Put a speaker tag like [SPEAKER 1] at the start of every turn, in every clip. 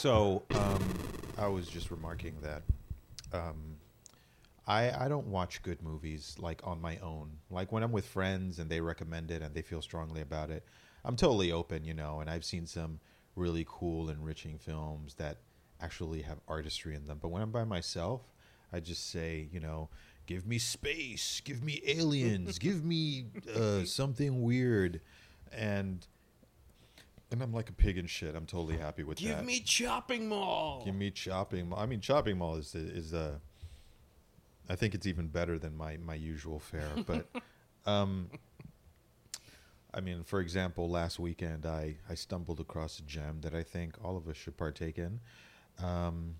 [SPEAKER 1] So, um, I was just remarking that um, I I don't watch good movies like on my own. Like when I'm with friends and they recommend it and they feel strongly about it, I'm totally open, you know. And I've seen some really cool, enriching films that actually have artistry in them. But when I'm by myself, I just say, you know, give me space, give me aliens, give me uh, something weird, and and I'm like a pig in shit. I'm totally happy with
[SPEAKER 2] Give
[SPEAKER 1] that.
[SPEAKER 2] Give me Chopping Mall.
[SPEAKER 1] Give me chopping. Mall. I mean, chopping mall is is uh, I think it's even better than my my usual fare. But, um, I mean, for example, last weekend I I stumbled across a gem that I think all of us should partake in. Um,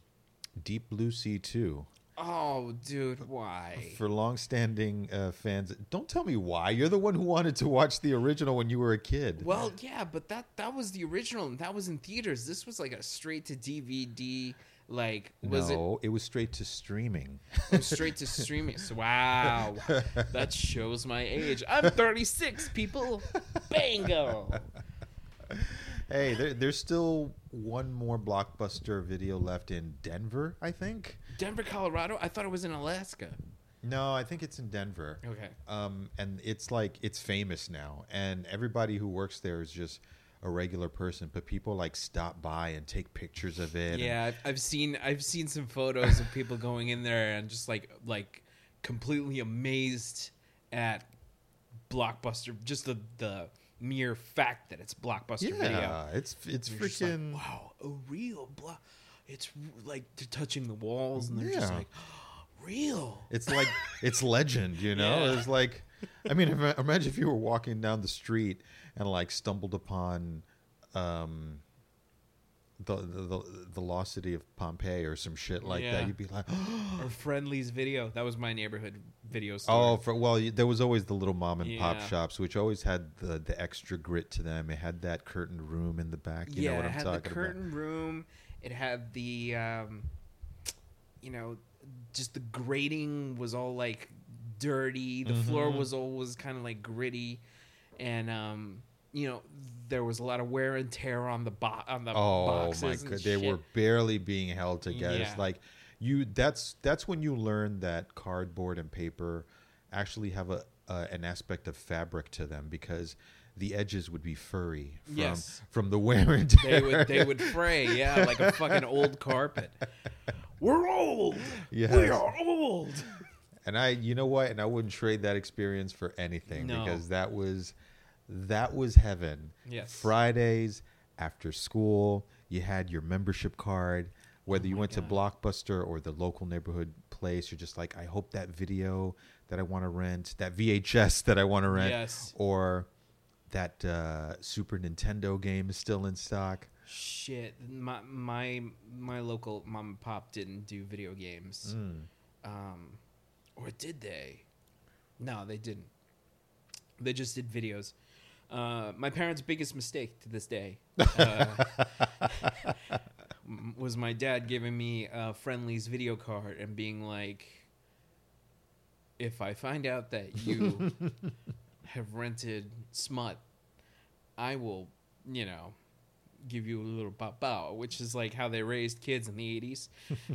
[SPEAKER 1] Deep Blue Sea Two.
[SPEAKER 2] Oh, dude, why?
[SPEAKER 1] For long-standing uh, fans, don't tell me why. You're the one who wanted to watch the original when you were a kid.
[SPEAKER 2] Well, yeah, but that that was the original, and that was in theaters. This was like a straight to DVD. Like, was it
[SPEAKER 1] no, it was straight to streaming.
[SPEAKER 2] oh, straight to streaming? So, wow, that shows my age. I'm 36, people. Bango.
[SPEAKER 1] Hey, there, there's still one more blockbuster video left in Denver, I think.
[SPEAKER 2] Denver, Colorado. I thought it was in Alaska.
[SPEAKER 1] No, I think it's in Denver.
[SPEAKER 2] Okay.
[SPEAKER 1] Um, and it's like it's famous now, and everybody who works there is just a regular person. But people like stop by and take pictures of it.
[SPEAKER 2] Yeah, I've, I've seen I've seen some photos of people going in there and just like like completely amazed at Blockbuster, just the the mere fact that it's Blockbuster
[SPEAKER 1] yeah,
[SPEAKER 2] Video.
[SPEAKER 1] it's it's
[SPEAKER 2] They're just like,
[SPEAKER 1] freaking.
[SPEAKER 2] wow, a real block. It's like they're touching the walls and they're just
[SPEAKER 1] Yeah.
[SPEAKER 2] like real.
[SPEAKER 1] It's like it's legend, you know.
[SPEAKER 2] Yeah.
[SPEAKER 1] It's like, I mean, ima- imagine if you were walking down the street and like stumbled upon, um, the the, the, the lost city of Pompeii or some shit like
[SPEAKER 2] Yeah.
[SPEAKER 1] that. You'd be like,
[SPEAKER 2] Or Friendly's video. That was my neighborhood video store.
[SPEAKER 1] oh, for, well, y- there was always the little mom and pop
[SPEAKER 2] Yeah.
[SPEAKER 1] shops, which always had the the extra grit to them. It had that curtained room in the back. You
[SPEAKER 2] yeah,
[SPEAKER 1] know what
[SPEAKER 2] it
[SPEAKER 1] I'm
[SPEAKER 2] had
[SPEAKER 1] talking
[SPEAKER 2] the
[SPEAKER 1] about?
[SPEAKER 2] curtain room. It had the, um, you know, just the grating was all like dirty. The floor
[SPEAKER 1] Mhm.
[SPEAKER 2] was always kind of like gritty, and um, you know, there was a lot of wear and tear on the bo- on the
[SPEAKER 1] Oh
[SPEAKER 2] boxes.
[SPEAKER 1] my god, they
[SPEAKER 2] shit.
[SPEAKER 1] were barely being held together.
[SPEAKER 2] Yeah.
[SPEAKER 1] It's like you that's that's when you learn that cardboard and paper actually have a uh, an aspect of fabric to them because the edges would be furry from
[SPEAKER 2] Yes.
[SPEAKER 1] from the wear and tear.
[SPEAKER 2] They would they would fray, yeah, like a fucking old carpet. We're old.
[SPEAKER 1] Yes.
[SPEAKER 2] We are old.
[SPEAKER 1] And I, you know what? And I wouldn't trade that experience for anything
[SPEAKER 2] No.
[SPEAKER 1] because that was that was heaven.
[SPEAKER 2] Yes.
[SPEAKER 1] Fridays after school, you had your membership card. Whether you
[SPEAKER 2] Oh my
[SPEAKER 1] went to Blockbuster or the local neighborhood place, you're just like, I hope that video that I want to rent, that VHS that I want to rent,
[SPEAKER 2] Yes.
[SPEAKER 1] or that uh, Super Nintendo game is still in stock.
[SPEAKER 2] Shit, my my my local mom and pop didn't do video games.
[SPEAKER 1] Mm.
[SPEAKER 2] Um, or did they? No, they didn't. They just did videos. Uh, my parents' biggest mistake to this day uh, was my dad giving me a Friendly's video card and being like, "If I find out that you have rented smut, I will, you know, give you a little bow which is like how they raised kids in the 80s.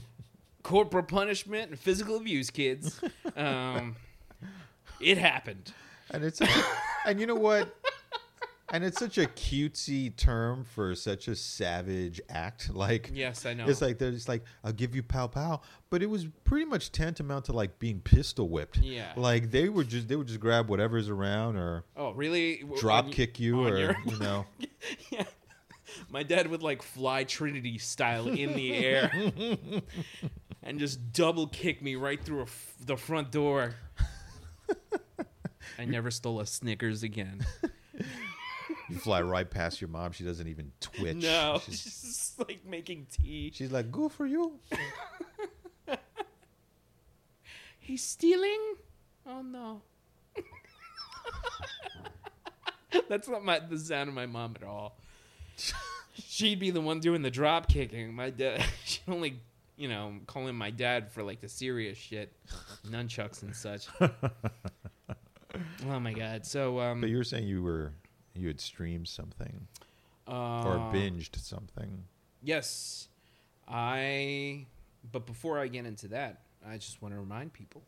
[SPEAKER 2] Corporal punishment and physical abuse, kids. Um, it happened.
[SPEAKER 1] And it's, and you know what? And it's such a cutesy term for such a savage act. Like
[SPEAKER 2] Yes, I know.
[SPEAKER 1] it's like they're just like, I'll give you pow pow. But it was pretty much tantamount to like being pistol whipped.
[SPEAKER 2] Yeah.
[SPEAKER 1] Like they would just they would just grab whatever's around or
[SPEAKER 2] oh, really?
[SPEAKER 1] Drop
[SPEAKER 2] on-
[SPEAKER 1] kick you or
[SPEAKER 2] your-
[SPEAKER 1] you know.
[SPEAKER 2] yeah. My dad would like fly Trinity style in the air and just double kick me right through a f- the front door. I never stole a Snickers again.
[SPEAKER 1] You fly right past your mom. She doesn't even twitch.
[SPEAKER 2] No,
[SPEAKER 1] She's,
[SPEAKER 2] she's just like making tea.
[SPEAKER 1] she's like, good for you.
[SPEAKER 2] He's stealing? Oh no. That's not my the sound of my mom at all. She'd be the one doing the drop kicking. My dad she'd only you know, calling my dad for like the serious shit. Nunchucks and such. oh my god. So um
[SPEAKER 1] But you were saying you were you had streamed something
[SPEAKER 2] uh,
[SPEAKER 1] or binged something.
[SPEAKER 2] Yes, I. But before I get into that, I just want to remind people.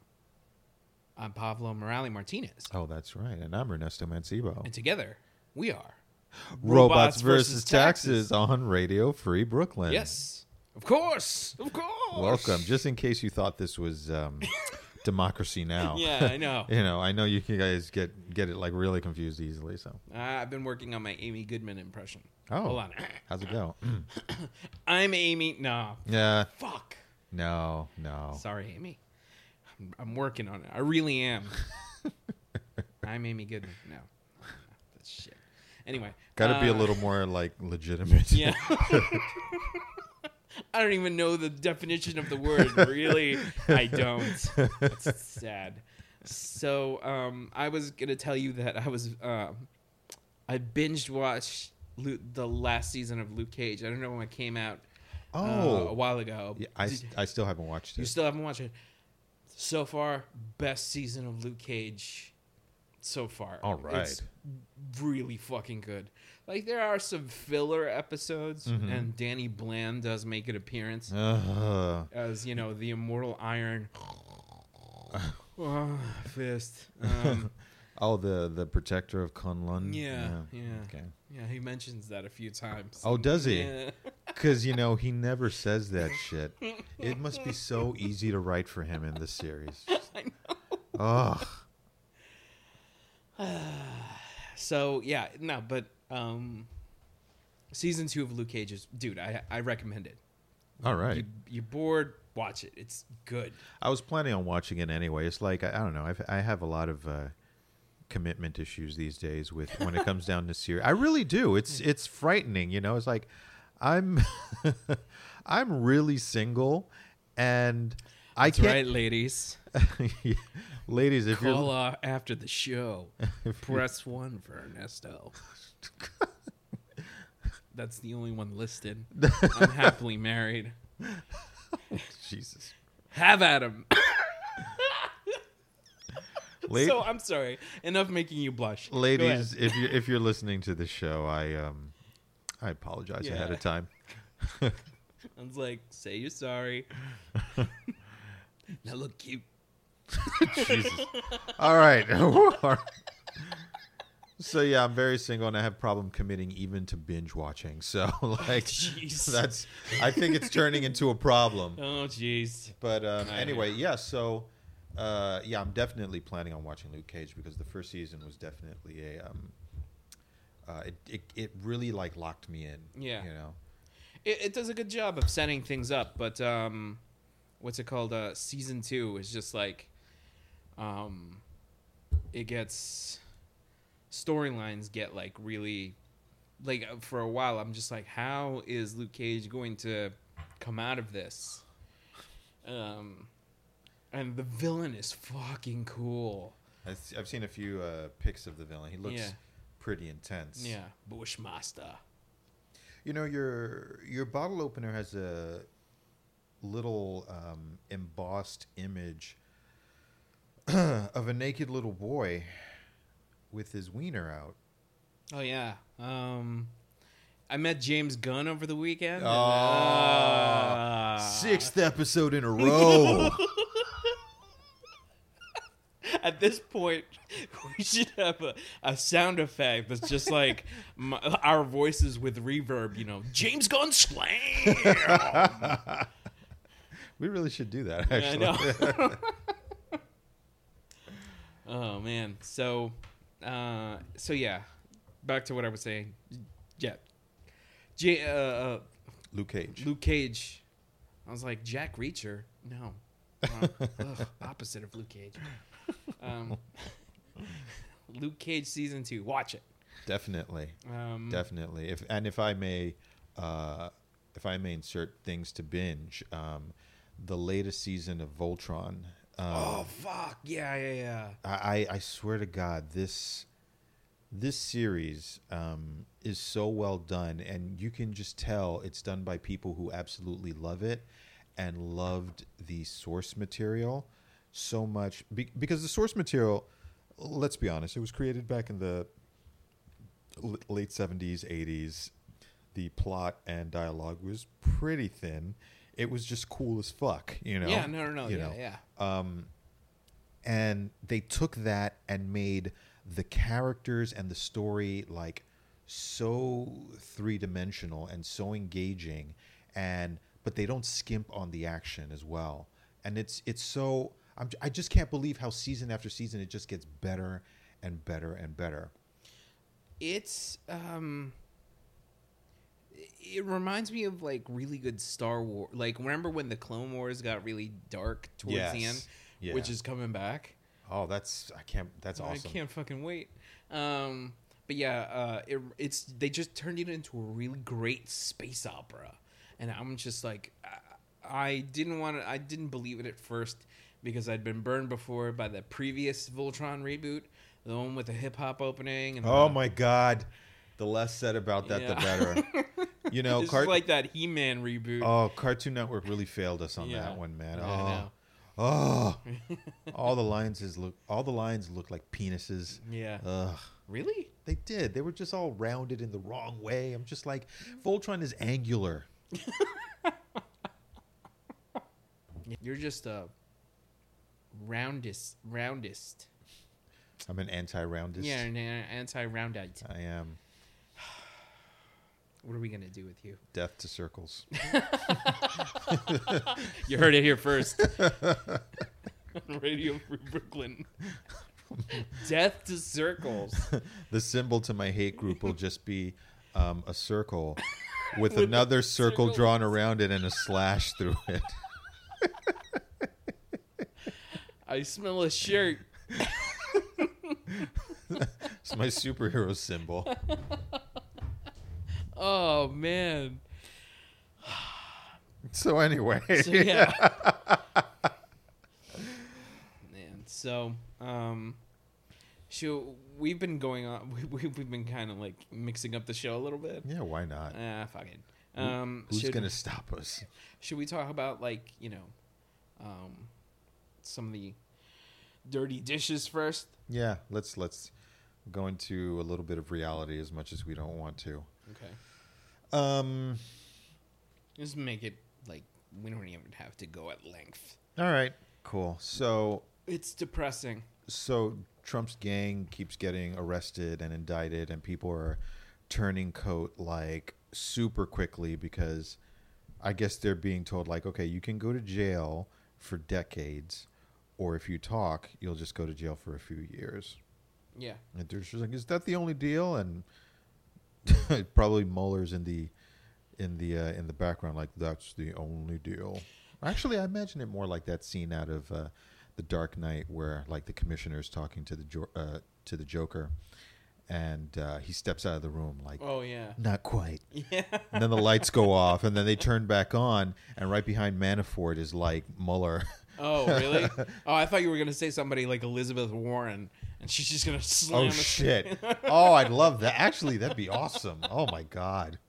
[SPEAKER 2] I'm Pablo Morales Martinez,
[SPEAKER 1] Oh, that's right. And I'm Ernesto Mancibo.
[SPEAKER 2] and together we are
[SPEAKER 1] Robots, versus taxes. on Radio Free Brooklyn.
[SPEAKER 2] Yes, of course, of course.
[SPEAKER 1] Welcome. Just in case you thought this was um, Democracy Now.
[SPEAKER 2] Yeah, I know.
[SPEAKER 1] You know, I know you guys get get it like really confused easily. So,
[SPEAKER 2] Uh, I've been working on my Amy Goodman impression.
[SPEAKER 1] oh,
[SPEAKER 2] Hold on.
[SPEAKER 1] how's it go?
[SPEAKER 2] I'm Amy. No,
[SPEAKER 1] yeah,
[SPEAKER 2] fuck.
[SPEAKER 1] no, no.
[SPEAKER 2] Sorry, Amy. I'm, I'm working on it. I really am. I'm Amy Goodman. No, that's shit. Anyway,
[SPEAKER 1] Got to be a
[SPEAKER 2] uh,
[SPEAKER 1] little more like legitimate.
[SPEAKER 2] Yeah. I don't even know the definition of the word. Really, I don't. It's sad. So, um, I was gonna tell you that I was, um, I binged watched Lu the last season of Luke Cage. I don't know when it came out. uh,
[SPEAKER 1] Oh,
[SPEAKER 2] a while ago.
[SPEAKER 1] yeah, I,
[SPEAKER 2] Did-
[SPEAKER 1] I still haven't watched it.
[SPEAKER 2] you still haven't watched it. So far, best season of Luke Cage so far.
[SPEAKER 1] All right.
[SPEAKER 2] It's really fucking good. Like there are some filler episodes
[SPEAKER 1] Mhm.
[SPEAKER 2] and Danny Rand does make an appearance
[SPEAKER 1] Uh,
[SPEAKER 2] as, you know, the immortal iron oh, fist. Um,
[SPEAKER 1] oh, the the protector of Kunlun.
[SPEAKER 2] yeah, yeah.
[SPEAKER 1] Okay.
[SPEAKER 2] Yeah, he mentions that a few times.
[SPEAKER 1] Oh, does he?
[SPEAKER 2] Yeah.
[SPEAKER 1] Because you know he never says that shit. It must be so easy to write for him in this series.
[SPEAKER 2] I know.
[SPEAKER 1] Oh,
[SPEAKER 2] So yeah, no, but um, season two of Luke Cage is, dude, I I recommend it.
[SPEAKER 1] all right.
[SPEAKER 2] You, you're bored, watch it. It's good.
[SPEAKER 1] I was planning on watching it anyway. It's like I, I don't know. I've, I have a lot of uh, commitment issues these days with when it comes down to series. I really do. It's it's frightening. You know, it's like I'm I'm really single, and I
[SPEAKER 2] That's
[SPEAKER 1] can't.
[SPEAKER 2] right, ladies.
[SPEAKER 1] Ladies, if
[SPEAKER 2] Call
[SPEAKER 1] you're
[SPEAKER 2] after the show. Press one for Ernesto. That's the only one listed. I'm happily married.
[SPEAKER 1] Jesus,
[SPEAKER 2] Have at him. So I'm sorry. Enough making you blush.
[SPEAKER 1] Ladies, if you if you're listening to the show, I um I apologize ahead of time.
[SPEAKER 2] I was like, say you're sorry. now look cute.
[SPEAKER 1] Jesus. All right. So yeah, I'm very single and I have problem committing even to binge watching. So like
[SPEAKER 2] Jeez.
[SPEAKER 1] that's I think it's turning into a problem.
[SPEAKER 2] Oh, jeez.
[SPEAKER 1] But um, anyway, yeah, so uh, yeah, I'm definitely planning on watching Luke Cage because the first season was definitely a um, uh, it, it it really like locked me in.
[SPEAKER 2] Yeah.
[SPEAKER 1] You know.
[SPEAKER 2] It, it does a good job of setting things up, but um, what's it called? Uh, season two is just like, um, it gets storylines get like really, like uh, for a while. I'm just like, how is Luke Cage going to come out of this? Um, and the villain is fucking cool.
[SPEAKER 1] I've, I've seen a few uh, pics of the villain. He looks
[SPEAKER 2] Yeah.
[SPEAKER 1] pretty intense.
[SPEAKER 2] Yeah, Bushmaster.
[SPEAKER 1] You know your your bottle opener has a little um, embossed image of a naked little boy with his wiener out.
[SPEAKER 2] Oh yeah. Um, I met James Gunn over the weekend.
[SPEAKER 1] Oh,
[SPEAKER 2] uh,
[SPEAKER 1] Sixth episode in a row.
[SPEAKER 2] At this point, we should have a, a sound effect that's just like my, our voices with reverb. You know, James Gunn slam.
[SPEAKER 1] we really should do that.
[SPEAKER 2] I
[SPEAKER 1] Actually,
[SPEAKER 2] know. oh man. So, uh, so yeah. Back to what I was saying. Yeah. J- uh, uh,
[SPEAKER 1] Luke Cage.
[SPEAKER 2] Luke Cage. I was like Jack Reacher. No, ugh, opposite of Luke Cage. Um, Luke Cage season two. Watch it.
[SPEAKER 1] Definitely,
[SPEAKER 2] Um,
[SPEAKER 1] definitely. If and if I may, uh, if I may insert things to binge, um, the latest season of Voltron. Um,
[SPEAKER 2] oh fuck yeah yeah yeah.
[SPEAKER 1] I, I I swear to God, this this series um, is so well done, and you can just tell it's done by people who absolutely love it and loved the source material so much be, because the source material. Let's be honest, it was created back in the l- late seventies, eighties. the plot and dialogue was pretty thin. It was just cool as fuck, you know.
[SPEAKER 2] yeah, no, no, no,
[SPEAKER 1] you
[SPEAKER 2] yeah,
[SPEAKER 1] know.
[SPEAKER 2] yeah.
[SPEAKER 1] Um, and they took that and made the characters and the story like so three dimensional and so engaging, and but they don't skimp on the action as well. And it's it's so I'm, I just can't believe how season after season it just gets better and better and better.
[SPEAKER 2] It's um it reminds me of like really good Star Wars. Like remember when the Clone Wars got really dark towards the end,
[SPEAKER 1] Yeah.
[SPEAKER 2] which is coming back.
[SPEAKER 1] Oh, that's I can't. That's awesome.
[SPEAKER 2] I can't fucking wait. Um, but yeah, uh, it, it's they just turned it into a really great space opera, and I'm just like, I, I didn't want to, I didn't believe it at first because I'd been burned before by the previous Voltron reboot, the one with the hip hop opening. And
[SPEAKER 1] Oh
[SPEAKER 2] the-
[SPEAKER 1] my god, the less said about that, the better. You know,
[SPEAKER 2] it's
[SPEAKER 1] cart-
[SPEAKER 2] like that He-Man reboot.
[SPEAKER 1] oh, Cartoon Network really failed us on
[SPEAKER 2] Yeah.
[SPEAKER 1] that one, man.
[SPEAKER 2] I
[SPEAKER 1] Oh, oh, all the lines is look, all the lines look like penises.
[SPEAKER 2] Yeah,
[SPEAKER 1] Ugh.
[SPEAKER 2] really?
[SPEAKER 1] They did. They were just all rounded in the wrong way. I'm just like, Voltron is angular.
[SPEAKER 2] You're just a roundest, roundest.
[SPEAKER 1] I'm an anti-roundist.
[SPEAKER 2] Yeah, an anti-roundite.
[SPEAKER 1] I am.
[SPEAKER 2] What are we gonna do with you?
[SPEAKER 1] Death to circles.
[SPEAKER 2] You heard it here first. Radio Free Brooklyn. Death to circles.
[SPEAKER 1] the symbol to my hate group will just be um, a circle with,
[SPEAKER 2] With
[SPEAKER 1] another circle
[SPEAKER 2] circle.
[SPEAKER 1] drawn around it and a slash through it.
[SPEAKER 2] I smell a shirt.
[SPEAKER 1] It's my superhero symbol.
[SPEAKER 2] Oh man.
[SPEAKER 1] So anyway,
[SPEAKER 2] So yeah. Man, so um so we've been going on we, we, we've been kind of like mixing up the show a little bit.
[SPEAKER 1] yeah, why not?
[SPEAKER 2] Ah, fuck it. Um
[SPEAKER 1] Who's
[SPEAKER 2] should,
[SPEAKER 1] gonna stop us?
[SPEAKER 2] should we talk about like, you know, um some of the dirty dishes first?
[SPEAKER 1] Yeah, let's let's go into a little bit of reality as much as we don't want to.
[SPEAKER 2] Okay.
[SPEAKER 1] Um.
[SPEAKER 2] Just make it like we don't even have to go at length.
[SPEAKER 1] All right. Cool. So
[SPEAKER 2] It's depressing.
[SPEAKER 1] so Trump's gang keeps getting arrested and indicted, and people are turning coat like super quickly because I guess they're being told like, okay, you can go to jail for decades, or if you talk, you'll just go to jail for a few years.
[SPEAKER 2] Yeah.
[SPEAKER 1] And they're just like, is that the only deal? And probably Mueller's in the in the uh, in the background, like that's the only deal. Actually, I imagine it more like that scene out of uh, the Dark Knight, where like the commissioner's talking to the jo- uh, to the Joker, and uh, he steps out of the room like,
[SPEAKER 2] Oh yeah.
[SPEAKER 1] not quite.
[SPEAKER 2] Yeah.
[SPEAKER 1] And then the lights go off, and then they turn back on, and right behind Manafort is like Mueller.
[SPEAKER 2] Oh really? oh, I thought you were gonna say somebody like Elizabeth Warren, and she's just gonna slam.
[SPEAKER 1] Oh shit! Oh, I'd love that. Actually, that'd be awesome. Oh my god.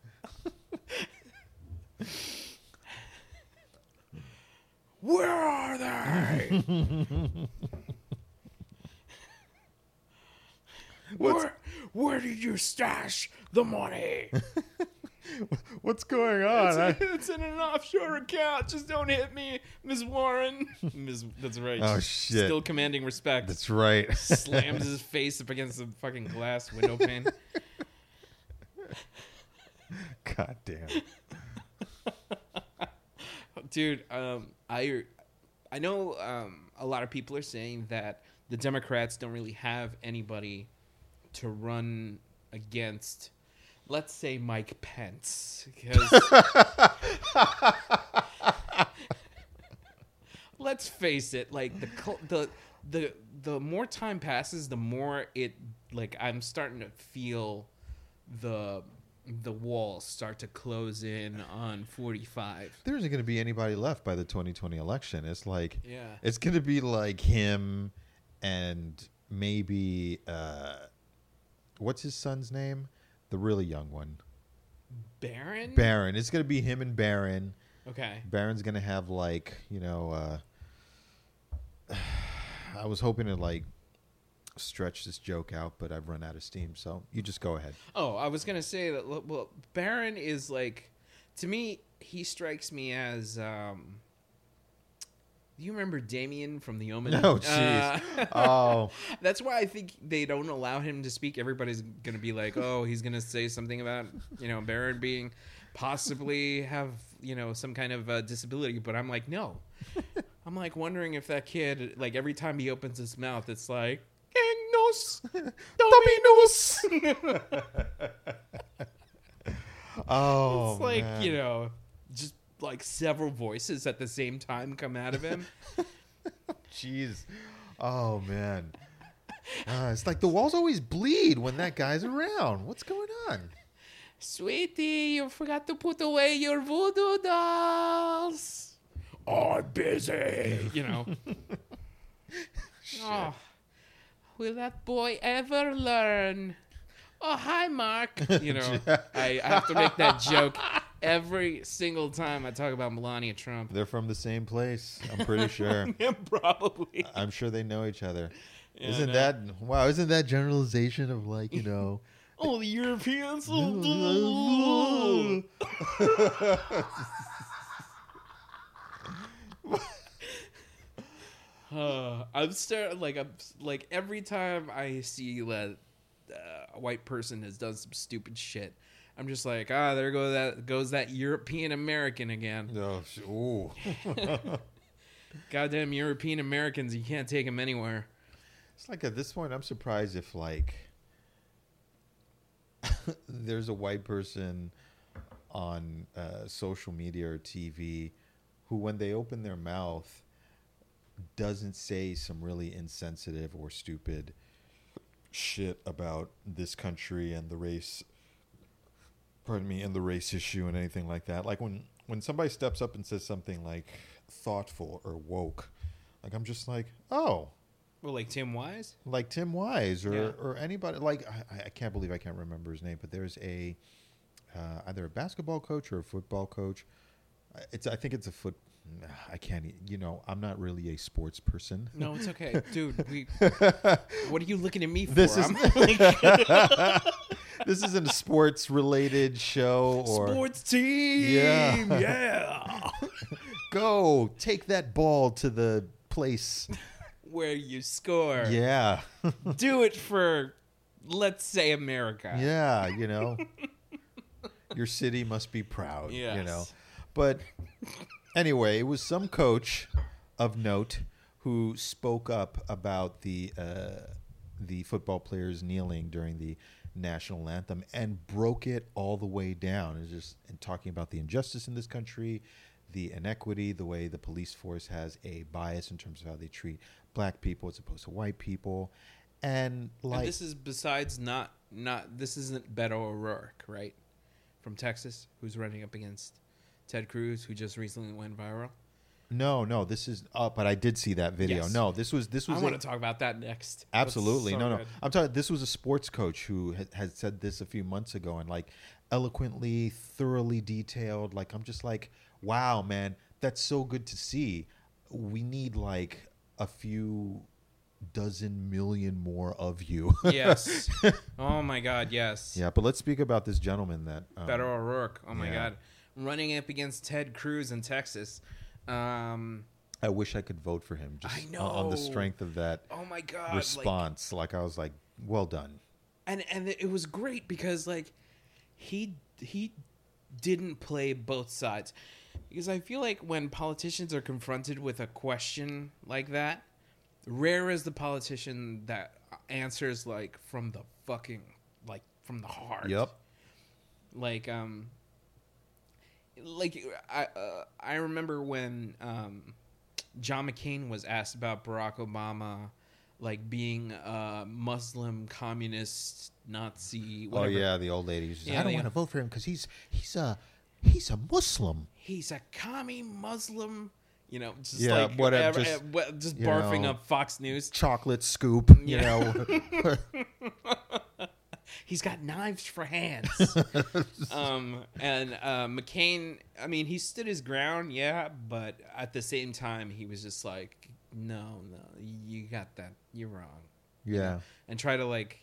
[SPEAKER 2] Where are they? where, where did you stash the money?
[SPEAKER 1] What's going on? I-
[SPEAKER 2] it's, it's in an offshore account. Just don't hit me, Ms. Warren. Ms. That's right.
[SPEAKER 1] Oh, shit.
[SPEAKER 2] Still commanding respect.
[SPEAKER 1] That's right.
[SPEAKER 2] Slams his face up against the fucking glass window pane.
[SPEAKER 1] God damn.
[SPEAKER 2] dude um i i know um a lot of people are saying that the democrats don't really have anybody to run against let's say mike pence because let's face it like the the the the more time passes the more it like i'm starting to feel the the walls start to close in on 45
[SPEAKER 1] There isn't going to be anybody left by the 2020 election. It's like
[SPEAKER 2] yeah
[SPEAKER 1] it's going to be like him and maybe uh what's his son's name? The really young one.
[SPEAKER 2] Barron?
[SPEAKER 1] Barron. It's going to be him and Barron.
[SPEAKER 2] Okay.
[SPEAKER 1] Barron's going to have like, you know, uh I was hoping to like stretch this joke out, but I've run out of steam. So you just go ahead.
[SPEAKER 2] Oh, I was gonna say that. Well, Barron is like, to me, he strikes me as. um Do you remember Damien from The Omen?
[SPEAKER 1] Oh, jeez.
[SPEAKER 2] Uh,
[SPEAKER 1] Oh,
[SPEAKER 2] That's why I think they don't allow him to speak. Everybody's gonna be like, "Oh, he's gonna say something about you know Barron being possibly have you know some kind of uh, disability." But I'm like, no. I'm like wondering if that kid, like every time he opens his mouth, it's like, "Engnos, Dominos."
[SPEAKER 1] oh,
[SPEAKER 2] it's like
[SPEAKER 1] man.
[SPEAKER 2] you know, like several voices at the same time come out of him.
[SPEAKER 1] Jeez. Oh man. Uh, it's like the walls always bleed when that guy's around. What's going on?
[SPEAKER 2] Sweetie, you forgot to put away your voodoo dolls. I'm busy. You know. oh, will that boy ever learn? Oh, hi, Mark. You know, I, I have to make that joke every single time I talk about Melania Trump.
[SPEAKER 1] They're from the same place. I'm pretty sure.
[SPEAKER 2] yeah, probably.
[SPEAKER 1] I'm sure they know each other.
[SPEAKER 2] Yeah,
[SPEAKER 1] isn't
[SPEAKER 2] no.
[SPEAKER 1] that wow? Isn't that generalization of like you know?
[SPEAKER 2] Oh, the Europeans. Uh, I'm start like I'm like every time I see that uh, a white person has done some stupid shit, I'm just like, ah, there go that goes that European American again.
[SPEAKER 1] no. Ooh.
[SPEAKER 2] Goddamn European Americans, you can't take them anywhere.
[SPEAKER 1] It's like at this point, I'm surprised if like there's a white person on uh, social media or TV who, when they open their mouth, doesn't say some really insensitive or stupid shit about this country and the race. Pardon me, and the race issue and anything like that. Like when when somebody steps up and says something like thoughtful or woke, like I'm just like, oh,
[SPEAKER 2] Well, like Tim Wise.
[SPEAKER 1] like Tim Wise or,
[SPEAKER 2] Yeah.
[SPEAKER 1] or anybody like I, I can't believe I can't remember his name, but there's a uh, either a basketball coach or a football coach. Uh, It's I think it's a foot. I can't. You know, I'm not really a sports person.
[SPEAKER 2] No, it's okay, dude. We, what are you looking at me for?
[SPEAKER 1] This is- this isn't a sports related show or
[SPEAKER 2] sports team.
[SPEAKER 1] Yeah.
[SPEAKER 2] yeah.
[SPEAKER 1] go take that ball to the place.
[SPEAKER 2] Where you score.
[SPEAKER 1] Yeah,
[SPEAKER 2] Do it for, let's say, America.
[SPEAKER 1] yeah. You know, your city must be proud. You know, But anyway, it was some coach of note who spoke up about the uh, the football players kneeling during the national anthem and broke it all the way down. It's just and talking about the injustice in this country, the inequity, the way the police force has a bias in terms of how they treat black people as opposed to white people, and like
[SPEAKER 2] and this is besides not not this isn't Beto O'Rourke, right? From Texas, who's running up against Ted Cruz, who just recently went viral.
[SPEAKER 1] No, no, this is. Uh, but I did see that video.
[SPEAKER 2] Yes.
[SPEAKER 1] No, this was this was.
[SPEAKER 2] I
[SPEAKER 1] want
[SPEAKER 2] to talk about that next.
[SPEAKER 1] Absolutely,
[SPEAKER 2] so
[SPEAKER 1] no, no.
[SPEAKER 2] good.
[SPEAKER 1] I'm talking. This was a sports coach who had, had said this a few months ago, and like eloquently, thoroughly detailed. Like I'm just like, wow, man, that's so good to see. We need like a few dozen million more of you.
[SPEAKER 2] yes. Oh my God. Yes.
[SPEAKER 1] yeah, but let's speak about this gentleman that. Um,
[SPEAKER 2] Beto O'Rourke. Oh my
[SPEAKER 1] yeah.
[SPEAKER 2] God. Running up against Ted Cruz in Texas. Um.
[SPEAKER 1] I wish I could vote for him. Just
[SPEAKER 2] I
[SPEAKER 1] on- on the strength of that
[SPEAKER 2] Oh my God. like-
[SPEAKER 1] response. Like, I was like, well done.
[SPEAKER 2] and and it was great because like he he didn't play both sides because I feel like when politicians are confronted with a question like that, rare is the politician that answers like from the fucking like from the heart.
[SPEAKER 1] Yep.
[SPEAKER 2] Like um like I uh, I remember when um John McCain was asked about Barack Obama like being a Muslim communist Nazi whatever.
[SPEAKER 1] Oh yeah, the old lady.
[SPEAKER 2] Yeah,
[SPEAKER 1] I don't want to vote for him because he's he's a he's a Muslim.
[SPEAKER 2] He's a commie Muslim, you know, just
[SPEAKER 1] Yeah,
[SPEAKER 2] like
[SPEAKER 1] whatever,
[SPEAKER 2] ever-
[SPEAKER 1] just,
[SPEAKER 2] uh, just barfing
[SPEAKER 1] know.
[SPEAKER 2] up Fox News.
[SPEAKER 1] Chocolate scoop, you
[SPEAKER 2] Yeah.
[SPEAKER 1] know.
[SPEAKER 2] He's got knives for hands. um, and uh, McCain, I mean, he stood his ground, yeah, but at the same time, he was just like, no, no, you got that. You're wrong.
[SPEAKER 1] Yeah.
[SPEAKER 2] and try to like.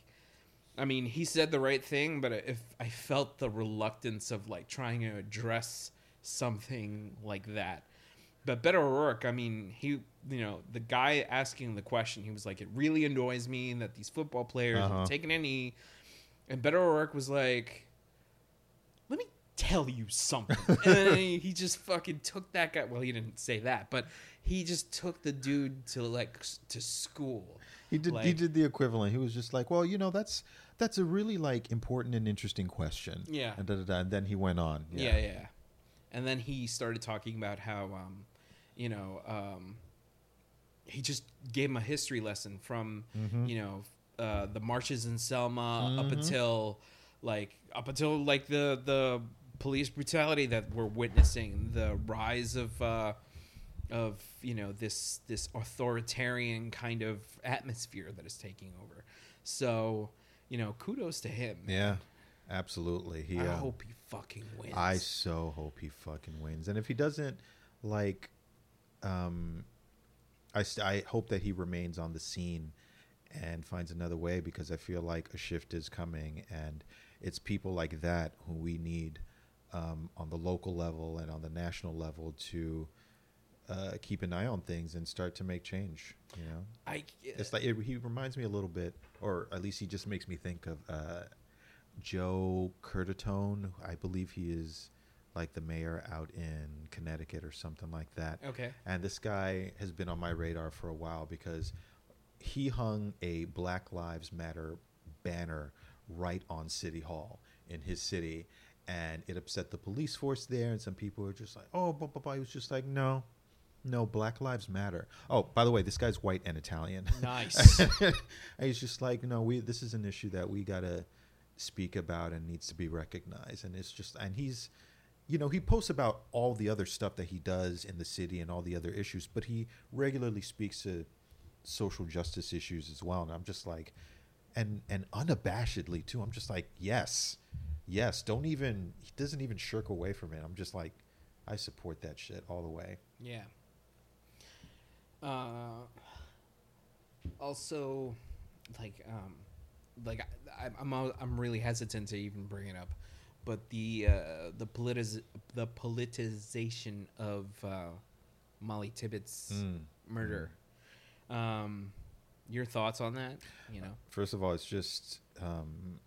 [SPEAKER 2] I mean, he said the right thing, but if I felt the reluctance of like trying to address something like that. But Beto O'Rourke, I mean, he, you know, the guy asking the question, he was like, "It really annoys me that these football players
[SPEAKER 1] Uh-huh.
[SPEAKER 2] are taking any knee," and Beto O'Rourke was like, "Let me tell you something," and he, he just fucking took that guy. Well, he didn't say that, but he just took the dude to like to school.
[SPEAKER 1] He did. he did the equivalent. He was just like, "Well, you know, that's that's a really like important and interesting question."
[SPEAKER 2] Yeah.
[SPEAKER 1] And, da, da, da, and then he went on.
[SPEAKER 2] Yeah. yeah, And then he started talking about how, um, you know, um, he just gave him a history lesson from,
[SPEAKER 1] Mm-hmm.
[SPEAKER 2] you know, uh, the marches in Selma up
[SPEAKER 1] Mhm.
[SPEAKER 2] until, like, up until like the the police brutality that we're witnessing, the rise of. Uh, of you know this this authoritarian kind of atmosphere that is taking over, so you know kudos to him.
[SPEAKER 1] Yeah. Absolutely. He.
[SPEAKER 2] I
[SPEAKER 1] uh,
[SPEAKER 2] hope he fucking wins.
[SPEAKER 1] I so hope he fucking wins. And if he doesn't, like, um, I st- I hope that he remains on the scene and finds another way because I feel like a shift is coming, and it's people like that who we need um, on the local level and on the national level to uh, keep an eye on things and start to make change. You know,
[SPEAKER 2] I
[SPEAKER 1] it's like it, he reminds me a little bit, or at least he just makes me think of uh, Joe Curtatone. I believe he is like the mayor out in Connecticut or something like that.
[SPEAKER 2] okay.
[SPEAKER 1] And this guy has been on my radar for a while because he hung a Black Lives Matter banner right on City Hall in his city. And it upset the police force there. And some people were just like, oh, but, but, but. He was just like, no, no, Black Lives Matter. Oh, by the way, this guy's white and Italian.
[SPEAKER 2] Nice.
[SPEAKER 1] and he's just like, no, we this is an issue that we gotta speak about and needs to be recognized. And it's just, and he's, you know, he posts about all the other stuff that he does in the city and all the other issues, but he regularly speaks to social justice issues as well. And I'm just like, and and unabashedly too. I'm just like, yes, yes. Don't even he doesn't even shirk away from it. I'm just like, I support that shit all the way.
[SPEAKER 2] Yeah. Uh, also, like, um, like I, I'm I'm I'm really hesitant to even bring it up, but the uh, the politiz- the politicization of uh, Molly Tibbetts'
[SPEAKER 1] Mm.
[SPEAKER 2] murder. Um, your thoughts on that? You know.
[SPEAKER 1] First of all, it's just um,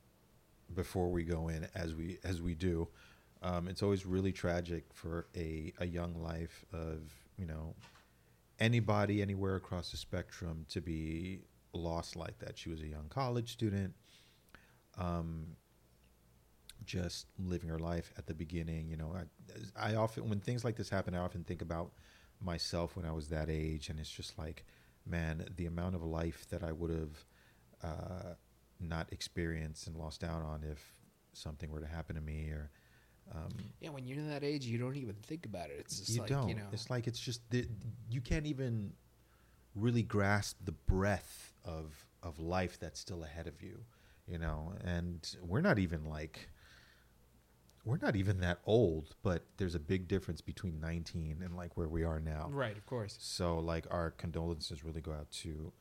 [SPEAKER 1] before we go in, as we as we do, um, it's always really tragic for a a young life of you know anybody anywhere across the spectrum to be lost like that. She was a young college student, um, just living her life at the beginning. You know, I, I often when things like this happen, I often think about myself when I was that age, and it's just like, man, the amount of life that I would have uh, not experienced and lost out on if something were to happen to me or. Um,
[SPEAKER 2] Yeah, when you're in that age, you don't even think about it. It's just
[SPEAKER 1] you
[SPEAKER 2] like
[SPEAKER 1] don't.
[SPEAKER 2] you know.
[SPEAKER 1] It's like it's just the, you can't even really grasp the breadth of of life that's still ahead of you, you know. And we're not even like we're not even that old, but there's a big difference between 19 and like where we are now.
[SPEAKER 2] right, of course.
[SPEAKER 1] So like our condolences really go out to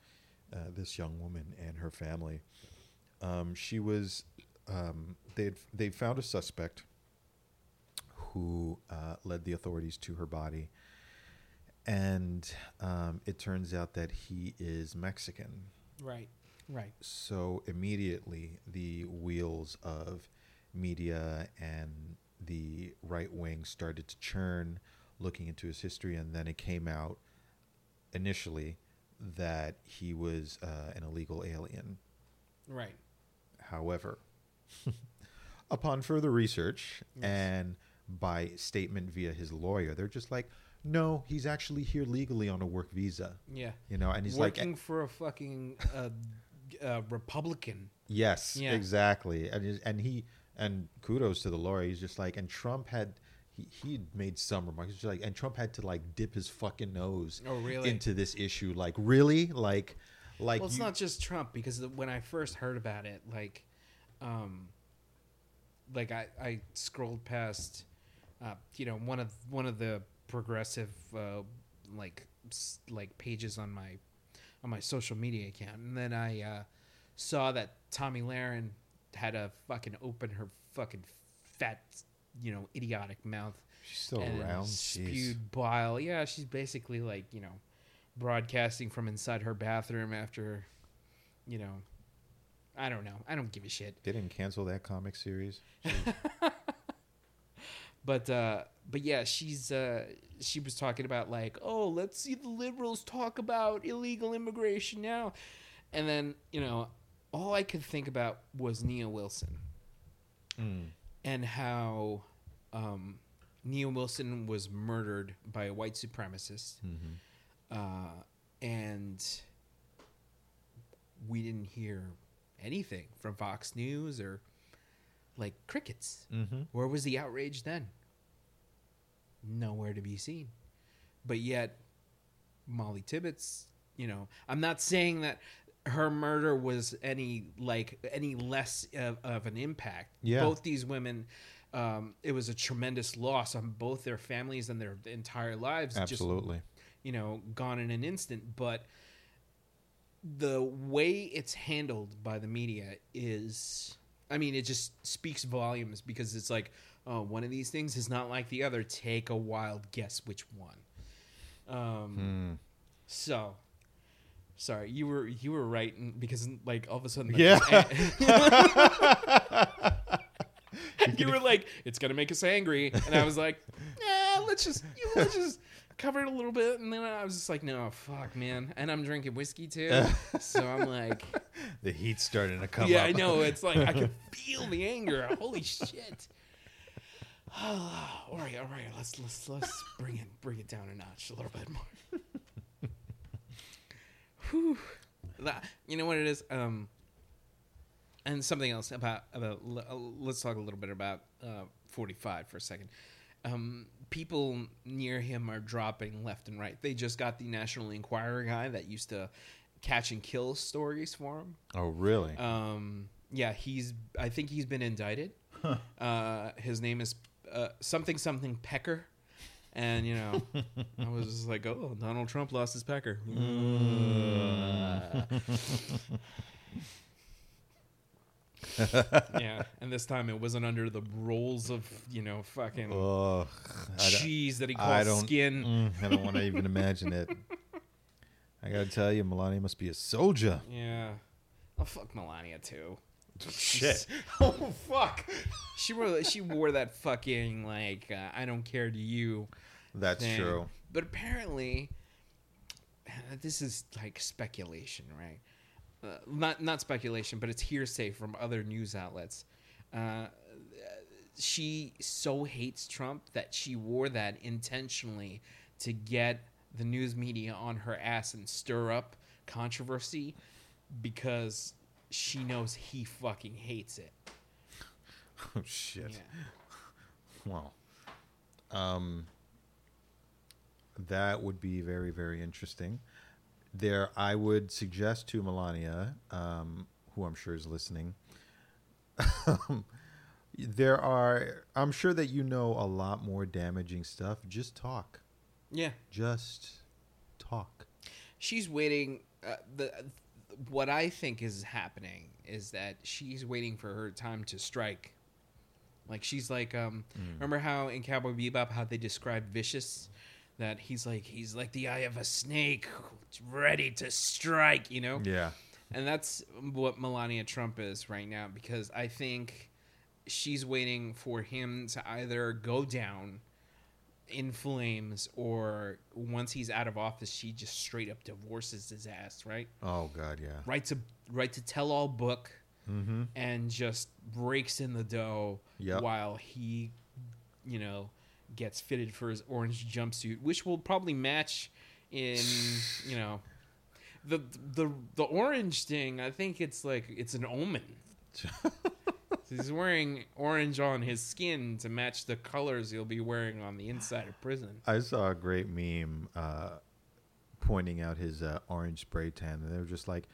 [SPEAKER 1] uh, this young woman and her family. Um, she was um, they they found a suspect who uh, led the authorities to her body, and um, it turns out that he is Mexican.
[SPEAKER 2] Right, right.
[SPEAKER 1] So immediately the wheels of media and the right wing started to churn, looking into his history, and then it came out initially that he was uh, an illegal alien.
[SPEAKER 2] Right.
[SPEAKER 1] However, upon further research
[SPEAKER 2] Yes.
[SPEAKER 1] and by statement via his lawyer, they're just like, no, he's actually here legally on a work visa.
[SPEAKER 2] Yeah.
[SPEAKER 1] You know, and he's
[SPEAKER 2] Working
[SPEAKER 1] like,
[SPEAKER 2] for a fucking uh, uh, Republican.
[SPEAKER 1] Yes,
[SPEAKER 2] Yeah.
[SPEAKER 1] exactly. And and he and kudos to the lawyer. He's just like, and Trump had he he made some remarks. He's just like, and Trump had to like dip his fucking nose
[SPEAKER 2] Oh, really?
[SPEAKER 1] into this issue. Like, really? Like, like
[SPEAKER 2] well, it's
[SPEAKER 1] you-
[SPEAKER 2] not just Trump because the, when I first heard about it, like, um, like I, I scrolled past, uh, you know, one of one of the progressive uh, like like pages on my on my social media account, and then I uh, saw that Tomi Lahren had to fucking open her fucking fat, you know, idiotic mouth
[SPEAKER 1] She's still around.
[SPEAKER 2] spewed
[SPEAKER 1] Jeez.
[SPEAKER 2] bile. Yeah, she's basically like you know, broadcasting from inside her bathroom after, you know, I don't know. I don't give a shit.
[SPEAKER 1] They didn't cancel that comic series.
[SPEAKER 2] But uh, but yeah, she's uh, she was talking about like, oh, let's see the liberals talk about illegal immigration now, and then you know, all I could think about was Nia Wilson
[SPEAKER 1] Mm.
[SPEAKER 2] and how um, Nia Wilson was murdered by a white supremacist,
[SPEAKER 1] hmm
[SPEAKER 2] uh, and we didn't hear anything from Fox News or like crickets.
[SPEAKER 1] hmm
[SPEAKER 2] Where was the outrage then? Nowhere to be seen. But yet, Molly Tibbetts, you know, I'm not saying that her murder was any like any less of, of an impact.
[SPEAKER 1] Yeah.
[SPEAKER 2] Both these women, um, it was a tremendous loss on both their families and their entire lives. Just
[SPEAKER 1] Absolutely.
[SPEAKER 2] you know, gone in an instant. But the way it's handled by the media is, I mean, it just speaks volumes because it's like, oh, one of these things is not like the other. Take a wild guess which one. Um,
[SPEAKER 1] Mm.
[SPEAKER 2] So, sorry, you were you were right because like all of a sudden, like,
[SPEAKER 1] Yeah.
[SPEAKER 2] you were like, it's gonna make us angry, and I was like, nah, let's just you know, let's just cover it a little bit, and then I was just like, no, fuck, man, and I'm drinking whiskey too, so I'm like,
[SPEAKER 1] the heat's starting to come
[SPEAKER 2] yeah,
[SPEAKER 1] up.
[SPEAKER 2] I know, it's like I can feel the anger. Holy shit. all right, all right, let's let's let's bring it bring it down a notch a little bit more. Whew. That- You know what it is? Um, and something else about about uh, let's talk a little bit about uh, 45 for a second. Um, people near him are dropping left and right. They just got the National Enquirer guy that used to catch and kill stories for him.
[SPEAKER 1] Oh, really?
[SPEAKER 2] Um, yeah, he's. I think he's been indicted. Uh, his name is uh, something something Pecker, and you know, I was just like, oh, Donald Trump lost his Pecker. yeah, and this time it wasn't under the rolls of you know fucking
[SPEAKER 1] Ugh,
[SPEAKER 2] cheese that he calls skin.
[SPEAKER 1] Mm, I don't want to even imagine it. I gotta tell you, Melania must be a soldier.
[SPEAKER 2] Yeah, oh fuck Melania too.
[SPEAKER 1] Shit. Oh fuck.
[SPEAKER 2] She wore she wore that fucking like uh, I don't care to you
[SPEAKER 1] That's
[SPEAKER 2] thing.
[SPEAKER 1] true.
[SPEAKER 2] But apparently, this is like speculation, right? Uh, not not speculation, but it's hearsay from other news outlets. Uh, she so hates Trump that she wore that intentionally to get the news media on her ass and stir up controversy because she knows he fucking hates it.
[SPEAKER 1] Oh shit.
[SPEAKER 2] Yeah.
[SPEAKER 1] Well, um, that would be very, very interesting. There, I would suggest to Melania, um, who I'm sure is listening. there are, I'm sure that you know a lot more damaging stuff. Just talk.
[SPEAKER 2] Yeah.
[SPEAKER 1] Just talk.
[SPEAKER 2] she's waiting uh, the what i think is happening is that she's waiting for her time to strike like she's like um remember how in cowboy bebop how they described vicious that he's like he's like the eye of a snake ready to strike you know
[SPEAKER 1] Yeah.
[SPEAKER 2] and that's what Melania Trump is right now because I think she's waiting for him to either go down in flames or once he's out of office she just straight up divorces his ass, right?
[SPEAKER 1] Oh God, yeah.
[SPEAKER 2] Right to right to tell all book
[SPEAKER 1] Mm-hmm.
[SPEAKER 2] and just breaks in the dough
[SPEAKER 1] Yep.
[SPEAKER 2] while he you know gets fitted for his orange jumpsuit which will probably match in you know the the the orange thing i think it's like it's an omen. He's wearing orange on his skin to match the colors he'll be wearing on the inside of prison.
[SPEAKER 1] I saw a great meme uh, pointing out his uh, orange spray tan, and they were just like,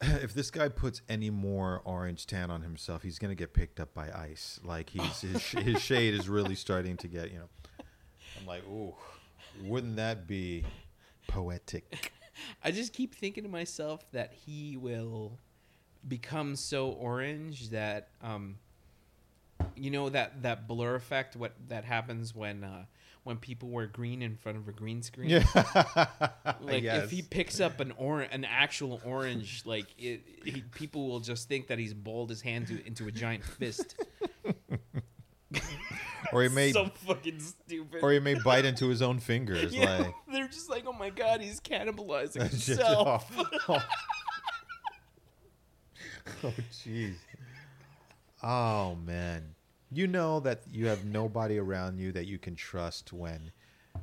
[SPEAKER 1] "If this guy puts any more orange tan on himself, he's gonna get picked up by ice. Like he's his, his shade is really starting to get, you know." I'm like, "Ooh, wouldn't that be poetic?"
[SPEAKER 2] I just keep thinking to myself that he will become so orange that um you know that that blur effect what that happens when uh when people wear green in front of a green screen.
[SPEAKER 1] Yeah.
[SPEAKER 2] like
[SPEAKER 1] Yes.
[SPEAKER 2] if he picks up an or an actual orange like it, he, people will just think that he's balled his hand to, into a giant fist.
[SPEAKER 1] Or he may
[SPEAKER 2] so fucking stupid.
[SPEAKER 1] or he may bite into his own fingers
[SPEAKER 2] yeah,
[SPEAKER 1] like
[SPEAKER 2] they're just like oh my god he's cannibalizing himself.
[SPEAKER 1] oh Oh, jeez. Oh man, you know that you have nobody around you that you can trust when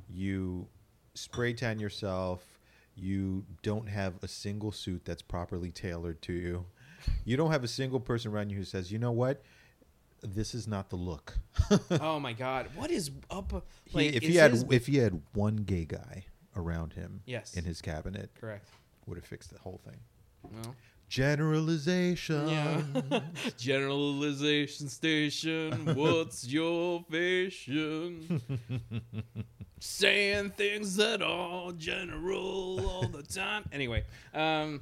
[SPEAKER 1] you spray tan yourself. You don't have a single suit that's properly tailored to you. You don't have a single person around you who says, "You know what? This is not the look."
[SPEAKER 2] oh my god what is up
[SPEAKER 1] He-
[SPEAKER 2] like
[SPEAKER 1] if
[SPEAKER 2] is
[SPEAKER 1] he had
[SPEAKER 2] his-
[SPEAKER 1] if he had one gay guy around him
[SPEAKER 2] Yes.
[SPEAKER 1] in his cabinet,
[SPEAKER 2] correct
[SPEAKER 1] would have fixed the whole thing.
[SPEAKER 2] well
[SPEAKER 1] Generalization.
[SPEAKER 2] Yeah. Generalization station. What's your vision? Saying things that are general all the time. Anyway, um,